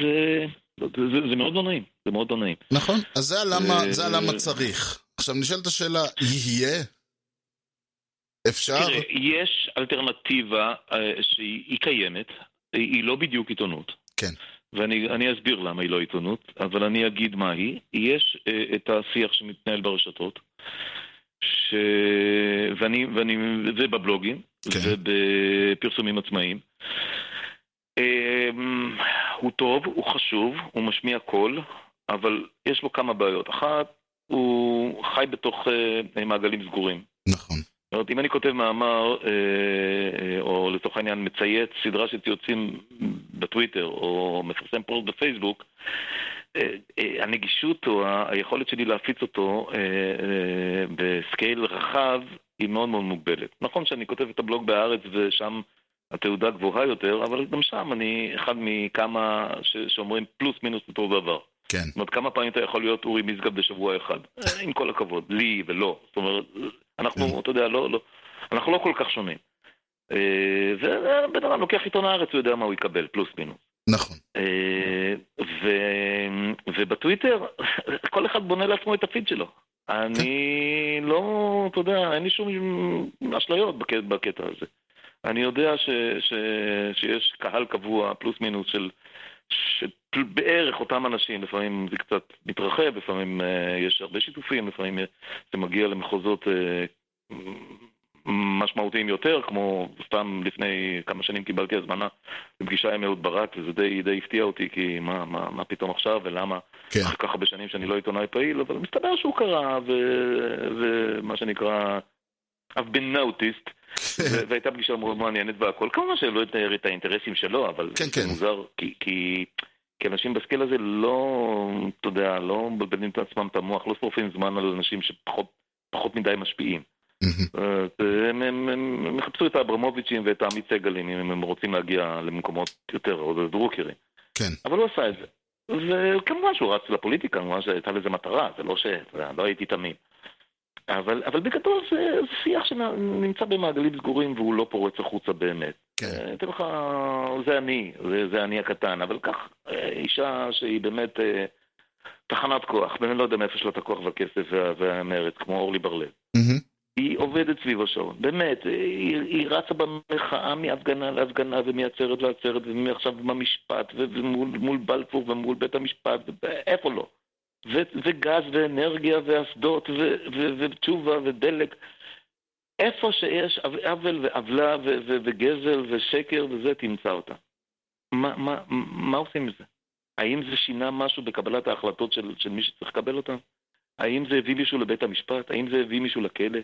זה, זה, זה, זה מאוד לא נעים, זה מאוד לא נעים. נכון, אז זה הלמה, אה, זה הלמה צריך. עכשיו נשאלת השאלה, יהיה? אפשר? תראה, יש אלטרנטיבה אה, שהיא היא קיימת, היא היא לא בדיוק עיתונות. כן. ואני אני אסביר למה היא לא עיתונות, אבל אני אגיד מה היא. יש אה, את השיח שמתנהל ברשתות, ש... ואני, ואני, זה בבלוגים, כן. ובפרסומים עצמאיים. אה, הוא טוב, הוא חשוב, הוא משמיע קול, אבל יש לו כמה בעיות. אחת, הוא חי בתוך אה, מעגלים סגורים. נכון. זאת אומרת, אם אני כותב מאמר, אה, אה, או לצורך העניין מצייץ סדרה של ציוצים בטוויטר, או מפרסם פוסט בפייסבוק, אה, הנגישות או היכולת שלי להפיץ אותו בסקייל רחב היא מאוד מאוד מוגבלת. נכון שאני כותב את הבלוג בהארץ ושם התעודה גבוהה יותר, אבל גם שם אני אחד מכמה ש- שאומרים פלוס מינוס אותו דבר. כן. זאת אומרת, כמה פעמים אתה יכול להיות אורי משגב בשבוע אחד? עם כל הכבוד, לי ולא. זאת אומרת, אנחנו, אתה יודע, לא, לא, אנחנו לא כל כך שונים. אה, ובן אדם לוקח עיתון הארץ, הוא יודע מה הוא יקבל, פלוס מינוס. נכון. אה, ו, ובטוויטר, כל אחד בונה לעצמו את הפיד שלו. אני לא, אתה יודע, אין לי שום אשליות בקטע הזה. אני יודע ש, ש, שיש קהל קבוע, פלוס מינוס, של, שבערך אותם אנשים, לפעמים זה קצת מתרחב, לפעמים אה, יש הרבה שיתופים, לפעמים אה, זה מגיע למחוזות אה, משמעותיים יותר, כמו סתם לפני כמה שנים קיבלתי הזמנה לפגישה עם אהוד ברק, וזה די, די הפתיע אותי, כי מה, מה, מה פתאום עכשיו ולמה כן. אחרי כך הרבה שנים שאני לא עיתונאי פעיל, אבל מסתבר שהוא קרא, ומה שנקרא, I've been noticed, והייתה פגישה מאוד מעניינת והכל. כמובן שלא אתאר את האינטרסים שלו, אבל כן, זה כן. מוזר, כי, כי, כי אנשים בסקייל הזה לא, אתה יודע, לא מבלבלים את עצמם את המוח, לא שורפים זמן על אנשים שפחות פחות מדי משפיעים. אה, הם, הם, הם, הם יחפשו את האברמוביצ'ים ואת העמית סגלים אם הם רוצים להגיע למקומות יותר, או לדרוקרים. כן. אבל הוא עשה את זה. וכמובן שהוא רץ לפוליטיקה, כמובן שהייתה לזה מטרה, זה לא ש... לא הייתי תמים. אבל, אבל בגדול זה, זה שיח שנמצא במעגלים סגורים והוא לא פורץ החוצה באמת. כן. אה, אתן לך, זה אני, זה, זה אני הקטן, אבל כך, אה, אישה שהיא באמת אה, תחנת כוח, באמת לא יודע מאיפה יש לה את הכוח והכסף וה- והמרץ, כמו אורלי בר-לב. מהמם. היא עובדת סביב השעון, באמת, היא, היא רצה במחאה מהפגנה להפגנה ומעצרת לעצרת ומעכשיו במשפט ומול מול בלפור ומול בית המשפט, איפה לא? ו- וגז ואנרגיה ואסדות ו- ו- ותשובה ודלק, איפה שיש עו- עוול ועוולה ו- ו- וגזל ושקר וזה, תמצא אותה. מה, מה, מה עושים עם זה? האם זה שינה משהו בקבלת ההחלטות של, של מי שצריך לקבל אותן? האם זה הביא מישהו לבית המשפט? האם זה הביא מישהו לכלא?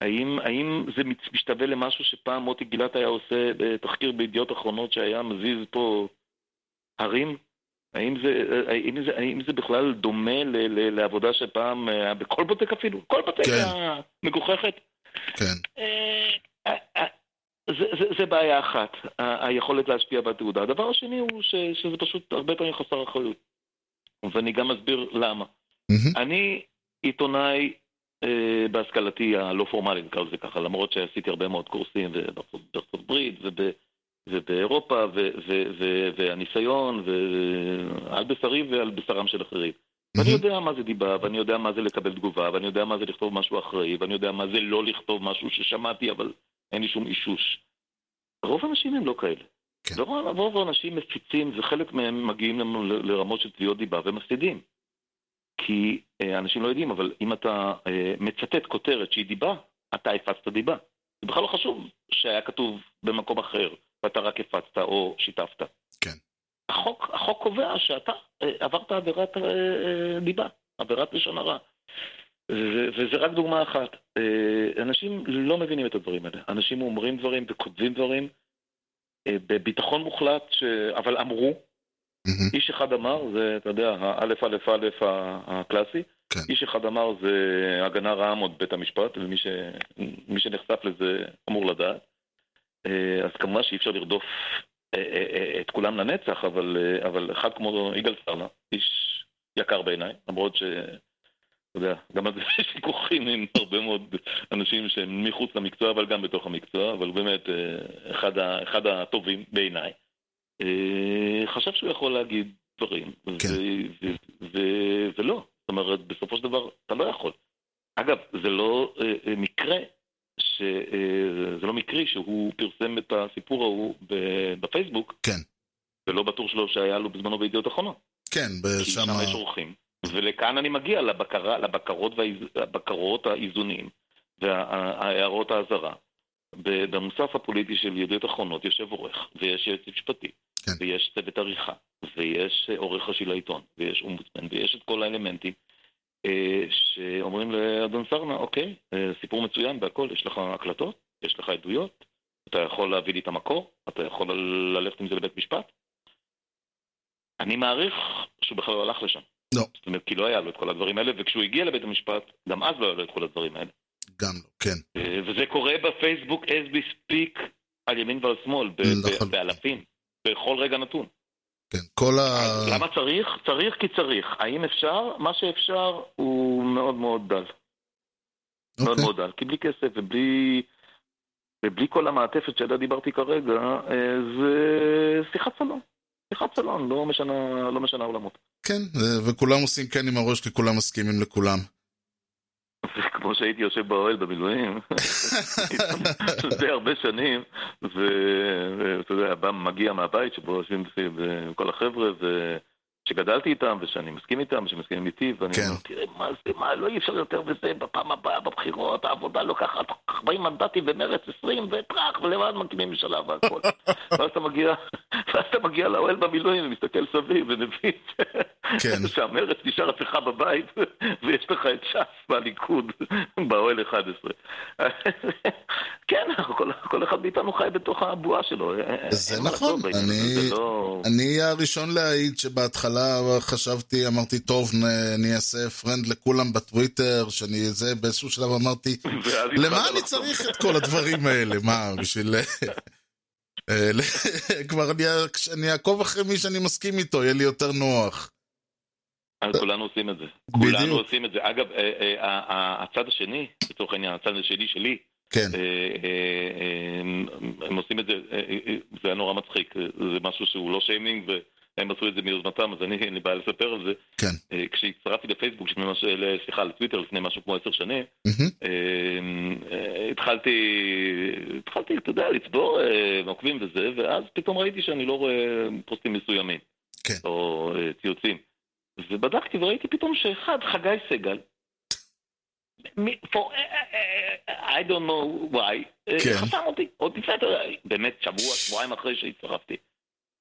האם, האם זה משתווה למשהו שפעם מוטי גילת היה עושה בתחקיר בידיעות אחרונות שהיה מזיז פה הרים? האם זה, האם זה, האם זה בכלל דומה ל, ל, לעבודה שפעם היה בקולבוטק אפילו? קולבוטק כן. המגוחכת? כן. אה, אה, אה, זה, זה, זה בעיה אחת, היכולת להשפיע בתעודה. הדבר השני הוא ש, שזה פשוט הרבה פעמים חסר אחריות. ואני גם אסביר למה. מהמם. אני עיתונאי אה, בהשכלתי הלא פורמלית, נקרא לזה ככה, למרות שעשיתי הרבה מאוד קורסים בארצות בארצות הברית וב, ובאירופה, ו, ו, ו, והניסיון, ועל בשרי ועל בשרם של אחרים. ואני מהמם. יודע מה זה דיבה, ואני יודע מה זה לקבל תגובה, ואני יודע מה זה לכתוב משהו אחראי, ואני יודע מה זה לא לכתוב משהו ששמעתי, אבל אין לי שום אישוש. רוב האנשים הם לא כאלה. כן. לא, רוב האנשים מפיצים, וחלק מהם מגיעים לרמות של תביעות דיבה ומפסידים. כי אה, אנשים לא יודעים, אבל אם אתה אה, מצטט כותרת שהיא דיבה, אתה הפצת דיבה. זה בכלל לא חשוב שהיה כתוב במקום אחר, ואתה רק הפצת או שיתפת. כן. החוק, החוק קובע שאתה אה, עברת עבירת אה, אה, דיבה, עבירת לשון הרע. וזה רק דוגמה אחת. אה, אנשים לא מבינים את הדברים האלה. אנשים אומרים דברים וכותבים דברים אה, בביטחון מוחלט, ש... אבל אמרו. מהמם. איש אחד אמר, זה, אתה יודע, האלף אלף אלף הקלאסי. כן. איש אחד אמר זה הגנה רעה מאוד בית המשפט, ומי ש... שנחשף לזה אמור לדעת. אה, אז כמובן שאי אפשר לרדוף אה, אה, את כולם לנצח, אבל, אבל אחד כמו יגאל סרנה, איש יקר בעיניי, למרות ש... אתה יודע, גם על זה יש ויכוחים עם הרבה מאוד אנשים שהם מחוץ למקצוע, אבל גם בתוך המקצוע, אבל באמת אחד, ה, אחד הטובים בעיניי. חשב שהוא יכול להגיד דברים, כן. ו- ו- ו- ולא. זאת אומרת, בסופו של דבר, אתה לא יכול. אגב, זה לא מקרה, ש, אה, לא מקרי שהוא פרסם את הסיפור ההוא בפייסבוק, כן. ולא בטור שלו שהיה לו בזמנו בידיעות אחרונות. כן, כי שם. יש אורחים. ולכאן אני מגיע, לבקרה, לבקרות והבקרות האיזונים וההערות האזהרה. במוסף הפוליטי של ידיעות אחרונות יושב עורך, ויש יועץ משפטי, כן. ויש צוות עריכה, ויש אה, עורך ראשי לעיתון, ויש אומבודסמן, ויש את כל האלמנטים שאומרים לאדון סרנה, אוקיי, אה, סיפור מצוין והכל, יש לך הקלטות, יש לך עדויות, אתה יכול להביא לי את המקור, אתה יכול ללכת עם זה לבית משפט. אני מעריך שהוא בכלל לא הלך לשם. לא. זאת אומרת, כי לא היה לו את כל הדברים האלה, וכשהוא הגיע לבית המשפט, גם אז לא היה לו את כל הדברים האלה. גם לא, כן. אה, וזה קורה בפייסבוק as we speak על ימין ועל שמאל, ב- נכון. באלפים, בכל רגע נתון. כן. כל ה... למה צריך? צריך כי צריך. האם אפשר? מה שאפשר הוא מאוד מאוד דל. מאוד אוקיי. מאוד דל. כי בלי כסף ובלי... ובלי כל המעטפת שעליה דיברתי כרגע, אה, זה שיחת סלון. שיחת סלון, לא משנה, לא משנה עולמות. כן, ו- וכולם עושים כן עם הראש כי כולם מסכימים לכולם. כמו שהייתי יושב באוהל במילואים, זה הרבה שנים, ואתה יודע, בא, מגיע מהבית שבו יושבים סביב כל החבר'ה, שגדלתי איתם, ושאני מסכים איתם, ושמסכימים איתי, ואני כן. אומר, תראה, מה זה, מה, לא אי אפשר יותר בזה, בפעם הבאה, בבחירות, העבודה לוקחת 40 מנדטים במרץ 20, וטראח, ולבד מקימים ממשלה והכל. ואז אתה מגיע, ואז אתה מגיע לאוהל במילואים, ומסתכל סביב, ומבין כן. שהמרץ נשאר אצלך בבית, ויש לך את ש"ס והליכוד באוהל 11. כן, כל, כל אחד מאיתנו חי בתוך הבועה שלו. זה אין מה נכון, אני- זה לא... אני הראשון להעיד שבהתחלה חשבתי, אמרתי, טוב, אני אעשה פרנד לכולם בטוויטר, שאני זה, באיזשהו שלב אמרתי, למה אני. צריך את כל הדברים האלה? מה, בשביל... אה, ל- כבר אני, אעקוב אחרי מי שאני מסכים איתו, יהיה לי יותר נוח. אז כולנו עושים את זה. כולנו עושים את זה. אגב, אה, אה, הצד השני, לצורך העניין, הצד השני שלי, כן, אה, אה, אה, הם עושים את זה, אה, אה, זה היה נורא מצחיק, זה משהו שהוא לא שיימינג והם עשו את זה מיוזמתם, אז אני אין לי בעיה לספר על זה. כן. אה, כשהצטרפתי לפייסבוק, משהו, סליחה, לטוויטר לפני משהו כמו עשר שנים, אה, התחלתי, התחלתי, אתה יודע, לצבור אה, עוקבים וזה, ואז פתאום ראיתי שאני לא רואה פוסטים מסוימים. כן. או ציוצים. ובדקתי וראיתי פתאום שאחד, חגי סגל, for, I don't know why, כן. חסם אותי, עוד יודע, באמת שבוע, שבועיים אחרי שהצטרפתי.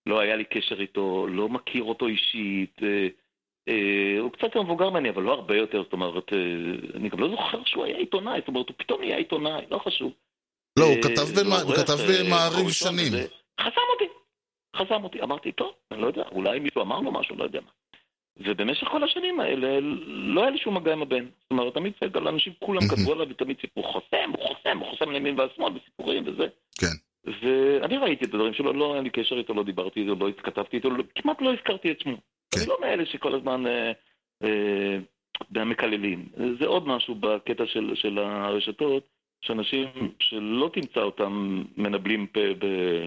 לא היה לי קשר איתו, לא מכיר אותו אישית, אה, אה, הוא קצת יותר מבוגר ממני, אבל לא הרבה יותר, זאת אומרת, אה, אני גם לא זוכר שהוא היה עיתונאי, זאת אומרת, הוא פתאום נהיה עיתונאי, לא חשוב. לא, הוא כתב במע- הוא עורך, כתב אה, במעריב שנים. חסם אותי. חסם אותי. אמרתי, טוב, אני לא יודע, אולי מישהו אמר לו משהו, לא יודע מה. ובמשך כל השנים האלה לא היה לי שום מגע עם הבן. זאת אומרת, תמיד סגל, אנשים כולם. כתבו עליו ותמיד סיפרו, חוסם, הוא חוסם, הוא חוסם לימין והשמאל בסיפורים וזה. כן. ואני ראיתי את הדברים שלו, לא היה לי קשר איתו, לא דיברתי איתו, לא כתבתי איתו, לא- כמעט לא הזכרתי את שמו. כן. אני לא מאלה שכל הזמן אה, אה, מקללים. זה עוד משהו בקטע של, של הרשתות, שאנשים שלא תמצא אותם מנבלים פה ב-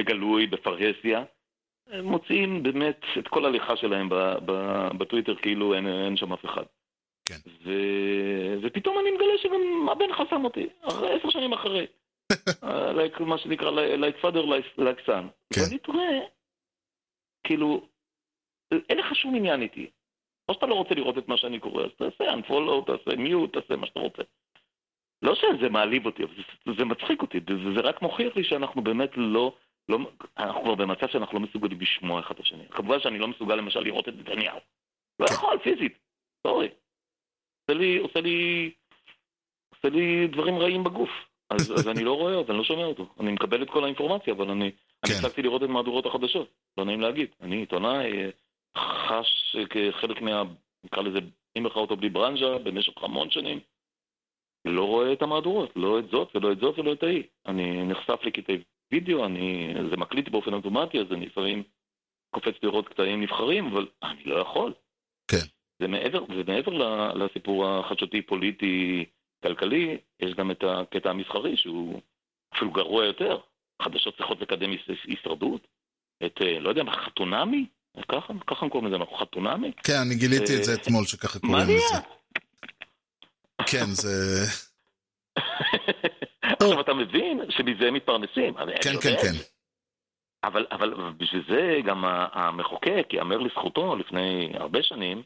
בגלוי, בפרהסיה, הם מוציאים באמת את כל ההליכה שלהם ב- ב- בטוויטר כאילו אין, אין שם אף אחד. כן. ו... ופתאום אני מגלה שגם הבן חסם אותי, אחרי עשר שנים אחרי. אה, מה שנקרא, like father, like, like son. כן. ואני תוהה, כאילו, אין לך שום עניין איתי. או שאתה לא רוצה לראות את מה שאני קורא, אז תעשה unfollow, תעשה mute, תעשה מה שאתה רוצה. לא שזה מעליב אותי, זה, זה מצחיק אותי, זה, זה רק מוכיח לי שאנחנו באמת לא, לא, אנחנו כבר במצב שאנחנו לא מסוגלים לשמוע אחד את השני. כמובן שאני לא מסוגל למשל לראות את נתניהו. לא כן. יכול, פיזית, סורי. עושה לי, עושה לי, עושה לי דברים רעים בגוף. אז, אז אני לא רואה אותו, אני לא שומע אותו. אני מקבל את כל האינפורמציה, אבל אני, אני כן. הפסקתי לראות את מהדורות החדשות. לא נעים להגיד. אני עיתונאי, אה, חש אה, כחלק מה... נקרא לזה, עם לך אותו בלי ברנז'ה, במשך המון שנים. לא רואה את המהדורות, לא את זאת ולא את זאת ולא את ההיא. אני נחשף לקטעי וידאו, אני, זה מקליט באופן אוטומטי, אז אני לפעמים קופץ לראות קטעים נבחרים, אבל אני לא יכול. כן. זה מעבר, זה מעבר לסיפור החדשותי, פוליטי, כלכלי, יש גם את הקטע המסחרי שהוא אפילו גרוע יותר. חדשות צריכות לקדם היש- הישרדות. את, אה, לא יודע מה, חתונמי? ככה, ככה קוראים לזה, אנחנו חתונמי? כן, אני גיליתי את זה אה, אתמול, שככה קוראים לזה. כן, זה... עכשיו אתה מבין שמזה הם מתפרנסים. כן, כן, כן. אבל, אבל בשביל זה גם המחוקק, יאמר לזכותו, לפני הרבה שנים,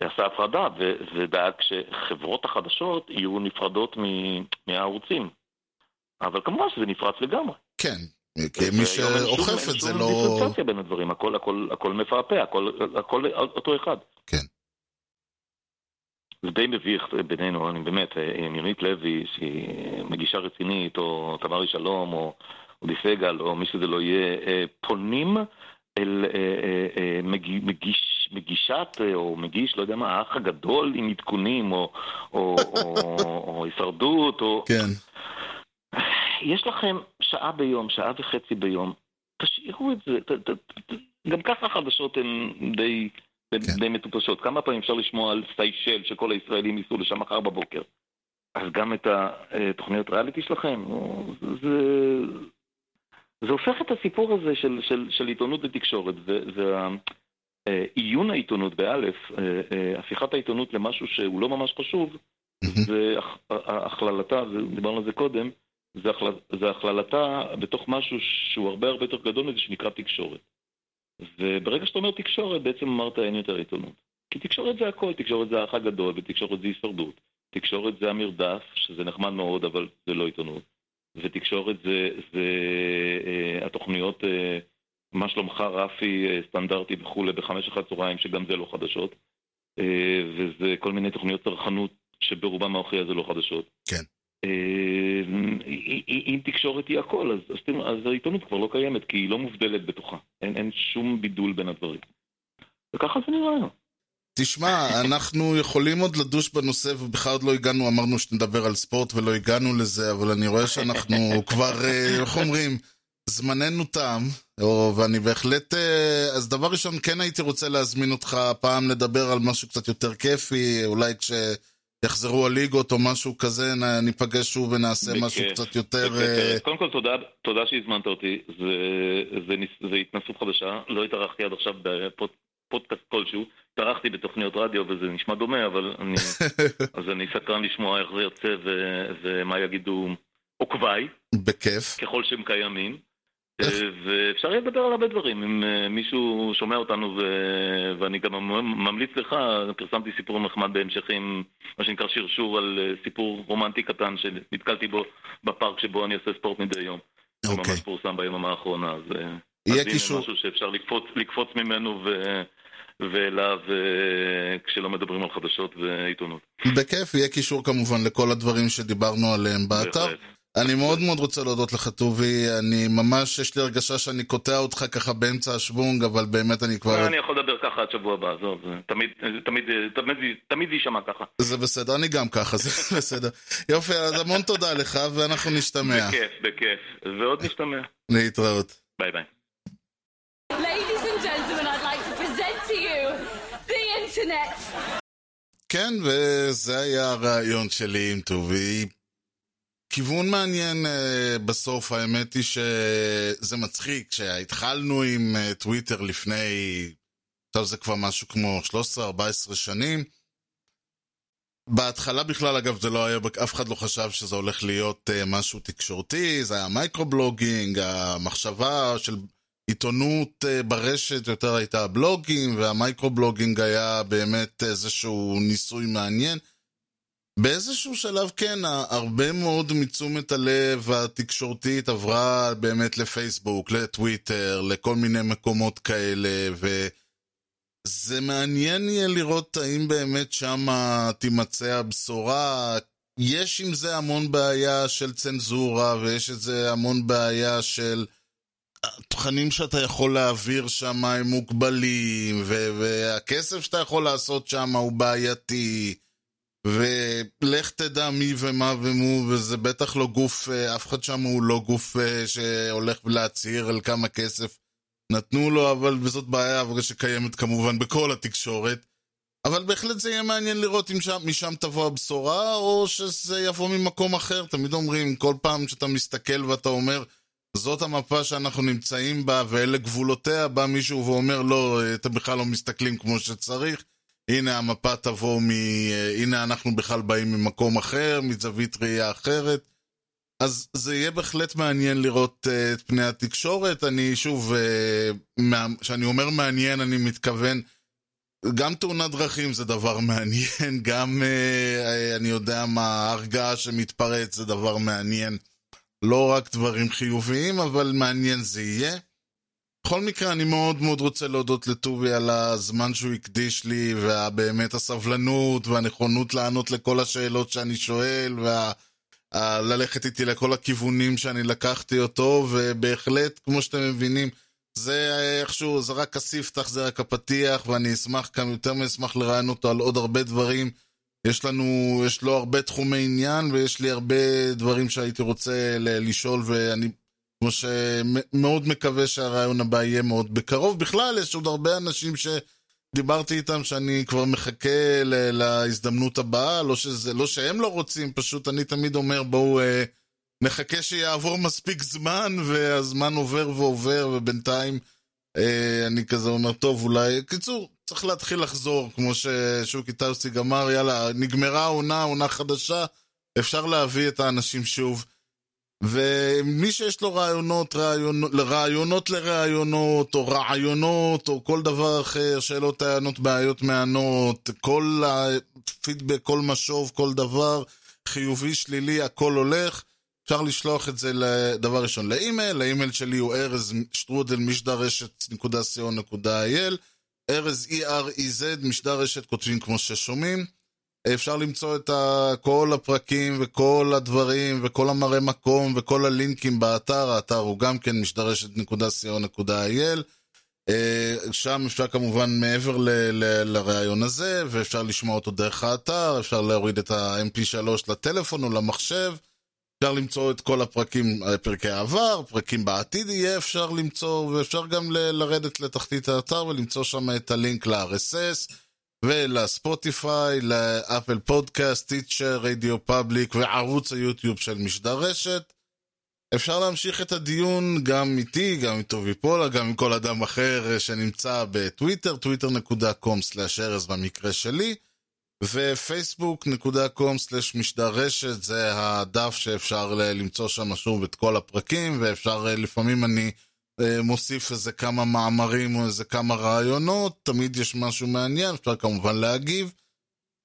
עשה הפרדה ו- ודאג שחברות החדשות יהיו נפרדות מ- מהערוצים. אבל כמובן שזה נפרץ לגמרי. כן, כי מי אין שום- שאוכף אין את זה שום לא... דיפרנציאציה בין הדברים, הכל, הכל, הכל מפעפע, הכל, הכל אותו אחד. כן. זה די מביך בינינו, אני באמת, אה, נירית לוי, שהיא מגישה רצינית, או תמרי שלום, או אודי סגל, או מי שזה לא יהיה, אה, פונים אל אה, מגיש, מגישת, אה, או מגיש, לא יודע מה, האח הגדול עם עדכונים, או, או, או, או הישרדות, או... כן, יש לכם שעה ביום, שעה וחצי ביום, תשאירו את זה. ת, ת, ת, גם ככה החדשות הן די, כן. די מטופשות. כמה פעמים אפשר לשמוע על סיישל שכל הישראלים ייסעו לשם מחר בבוקר? אז גם את התוכניות ריאליטי שלכם, זה, זה הופך את הסיפור הזה של, של, של עיתונות ותקשורת, ועיון העיתונות באלף, אה, אה, הפיכת העיתונות למשהו שהוא לא ממש חשוב. זה הכללתה, דיברנו על זה קודם, זה הכללתה בתוך משהו שהוא הרבה הרבה יותר גדול מזה שנקרא תקשורת. וברגע שאתה אומר תקשורת, בעצם אמרת אין יותר עיתונות. כי תקשורת זה הכל, תקשורת זה האח הגדול, ותקשורת זה הישרדות. תקשורת זה המרדף, שזה נחמד מאוד, אבל זה לא עיתונות. ותקשורת זה, זה אה, התוכניות, אה, מה שלומך רפי, אה, סטנדרטי וכולי, בחמש אחת צהריים, שגם זה לא חדשות. אה, וזה כל מיני תוכניות צרכנות שברובם המכריע זה לא חדשות. כן. אה, אם תקשורת היא הכל, אז, אז, אז העיתונות כבר לא קיימת, כי היא לא מובדלת בתוכה. אין, אין שום בידול בין הדברים. וככה זה נראה. תשמע, אנחנו יכולים עוד לדוש בנושא, ובכלל עוד לא הגענו, אמרנו שנדבר על ספורט ולא הגענו לזה, אבל אני רואה שאנחנו כבר, איך אומרים, זמננו תם, או, ואני בהחלט... אה, אז דבר ראשון, כן הייתי רוצה להזמין אותך פעם לדבר על משהו קצת יותר כיפי, אולי כשיחזרו הליגות או משהו כזה, ניפגש שוב ונעשה בכיף, משהו קצת יותר... בכיף, אה, ארז. קודם כל, תודה, תודה שהזמנת אותי. זה, זה, ניס- זה התנסות חדשה. לא התארחתי עד עכשיו בפודקאסט כלשהו. התארחתי בתוכניות רדיו וזה נשמע דומה, אבל אני, אז אני סקרן לשמוע איך זה יוצא ו, ומה יגידו עוקביי, בכיף. ככל שהם קיימים. ואפשר יהיה לדבר על הרבה דברים. אם אה, מישהו שומע אותנו, ו... ואני גם ממליץ לך, פרסמתי סיפור נחמד בהמשכים, מה שנקרא שרשור על אה, סיפור רומנטי קטן שנתקלתי בו בפארק שבו אני עושה ספורט מדי יום. זה אוקיי. ממש פורסם ביממה האחרונה, אז, אה, יהיה קישור. משהו שאפשר לקפוץ, לקפוץ ממנו ו... ואליו כשלא מדברים על חדשות ועיתונות. בכיף, יהיה קישור כמובן לכל הדברים שדיברנו עליהם באתר. אני מאוד מאוד רוצה להודות לך, טובי. אני ממש, יש לי הרגשה שאני קוטע אותך ככה באמצע השוונג, אבל באמת אני כבר... אני יכול לדבר ככה עד שבוע הבא, עזוב, זה תמיד, זה תמיד, תמיד, תמיד זה יישמע ככה. זה בסדר, אני גם ככה, זה בסדר. יופי, אז המון תודה לך, ואנחנו נשתמע. בכיף, בכיף. ועוד נשתמע. להתראות. ביי ביי. Ladies and gentlemen, I'd like to present to you the internet. כן, וזה היה הרעיון שלי עם טובי. כיוון מעניין uh, בסוף, האמת היא שזה מצחיק, שהתחלנו עם uh, טוויטר לפני, עכשיו זה כבר משהו כמו 13-14 שנים. בהתחלה בכלל, אגב, זה לא היה, אף אחד לא חשב שזה הולך להיות uh, משהו תקשורתי, זה היה microblogging, המחשבה של עיתונות ברשת יותר הייתה בלוגים, וה microblogging היה באמת איזשהו ניסוי מעניין. באיזשהו שלב כן, הרבה מאוד מתשומת הלב התקשורתית עברה באמת לפייסבוק, לטוויטר, לכל מיני מקומות כאלה, וזה מעניין יהיה לראות האם באמת שמה תימצא הבשורה. יש עם זה המון בעיה של צנזורה, ויש עם זה המון בעיה של... התכנים שאתה יכול להעביר שם הם מוגבלים, והכסף שאתה יכול לעשות שם הוא בעייתי. ולך תדע מי ומה ומו, וזה בטח לא גוף, אה, אף אחד שם הוא לא גוף אה, שהולך להצהיר על כמה כסף נתנו לו, אבל וזאת בעיה שקיימת כמובן בכל התקשורת. אבל בהחלט זה יהיה מעניין לראות אם שם, משם תבוא הבשורה, או שזה יבוא ממקום אחר. תמיד אומרים, כל פעם שאתה מסתכל ואתה אומר, זאת המפה שאנחנו נמצאים בה, ואלה גבולותיה, בא מישהו ואומר, לא, אתם בכלל לא מסתכלים כמו שצריך. הנה המפה תבוא מ... הנה אנחנו בכלל באים ממקום אחר, מזווית ראייה אחרת. אז זה יהיה בהחלט מעניין לראות uh, את פני התקשורת. אני שוב, כשאני uh, אומר מעניין, אני מתכוון, גם תאונת דרכים זה דבר מעניין, גם uh, אני יודע מה, הרגעה שמתפרץ זה דבר מעניין. לא רק דברים חיוביים, אבל מעניין זה יהיה. בכל מקרה, אני מאוד מאוד רוצה להודות לטובי על הזמן שהוא הקדיש לי, ובאמת הסבלנות והנכונות לענות לכל השאלות שאני שואל, וללכת איתי לכל הכיוונים שאני לקחתי אותו, ובהחלט, כמו שאתם מבינים, זה איכשהו, זה רק הספתח, זה רק הפתיח, ואני אשמח, כאן יותר מאשמח לראיין אותו על עוד הרבה דברים. יש לנו, יש לו הרבה תחומי עניין, ויש לי הרבה דברים שהייתי רוצה לשאול, ואני כמו שמאוד מקווה שהרעיון הבא יהיה מאוד בקרוב. בכלל, יש עוד הרבה אנשים שדיברתי איתם שאני כבר מחכה ל- להזדמנות הבאה, לא, שזה, לא שהם לא רוצים, פשוט אני תמיד אומר בואו אה, נחכה שיעבור מספיק זמן, והזמן עובר ועובר, ובינתיים אה, אני כזה אומר, טוב, אולי... קיצור, צריך להתחיל לחזור, כמו ששוקי טאוסיג אמר, יאללה, נגמרה העונה, עונה חדשה, אפשר להביא את האנשים שוב. ומי שיש לו רעיונות, רעיונות, רעיונות לרעיונות, או רעיונות, או כל דבר אחר, שאלות, טענות, בעיות, מענות, כל הפידבק, כל משוב, כל דבר, חיובי, שלילי, הכל הולך. אפשר לשלוח את זה לדבר ראשון לאימייל, האימייל שלי הוא ארז שטרודל משדרשת.co.il, ארז E-R-E-Z, משדרשת, כותבים כמו ששומעים. אפשר למצוא את כל הפרקים וכל הדברים וכל המראה מקום וכל הלינקים באתר, האתר הוא גם כן משדרשת.co.il שם אפשר כמובן מעבר ל- לראיון הזה, ואפשר לשמוע אותו דרך האתר, אפשר להוריד את ה-MP3 לטלפון או למחשב, אפשר למצוא את כל הפרקים, פרקי העבר, פרקים בעתיד יהיה אפשר למצוא, ואפשר גם לרדת לתחתית האתר ולמצוא שם את הלינק ל-RSS. ולספוטיפיי, לאפל פודקאסט, טיצ'ר, רדיו פאבליק וערוץ היוטיוב של משדר רשת. אפשר להמשיך את הדיון גם איתי, גם עם טובי פולה, גם עם כל אדם אחר שנמצא בטוויטר, twitter.com/ארז במקרה שלי, ופייסבוק.com/משדר רשת, זה הדף שאפשר למצוא שם שוב את כל הפרקים, ואפשר, לפעמים אני מוסיף איזה כמה מאמרים או איזה כמה רעיונות, תמיד יש משהו מעניין, אפשר כמובן להגיב.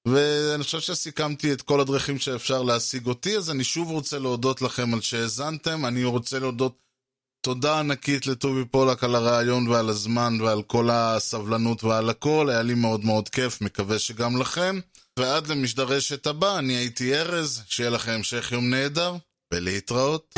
ואני חושב שסיכמתי את כל הדרכים שאפשר להשיג אותי, אז אני שוב רוצה להודות לכם על שהאזנתם. אני רוצה להודות תודה ענקית לטובי פולק על הרעיון ועל הזמן ועל כל הסבלנות ועל הכל, היה לי מאוד מאוד כיף, מקווה שגם לכם. ועד למשדרשת הבא, אני הייתי ארז, שיהיה לכם המשך יום נהדר, ולהתראות.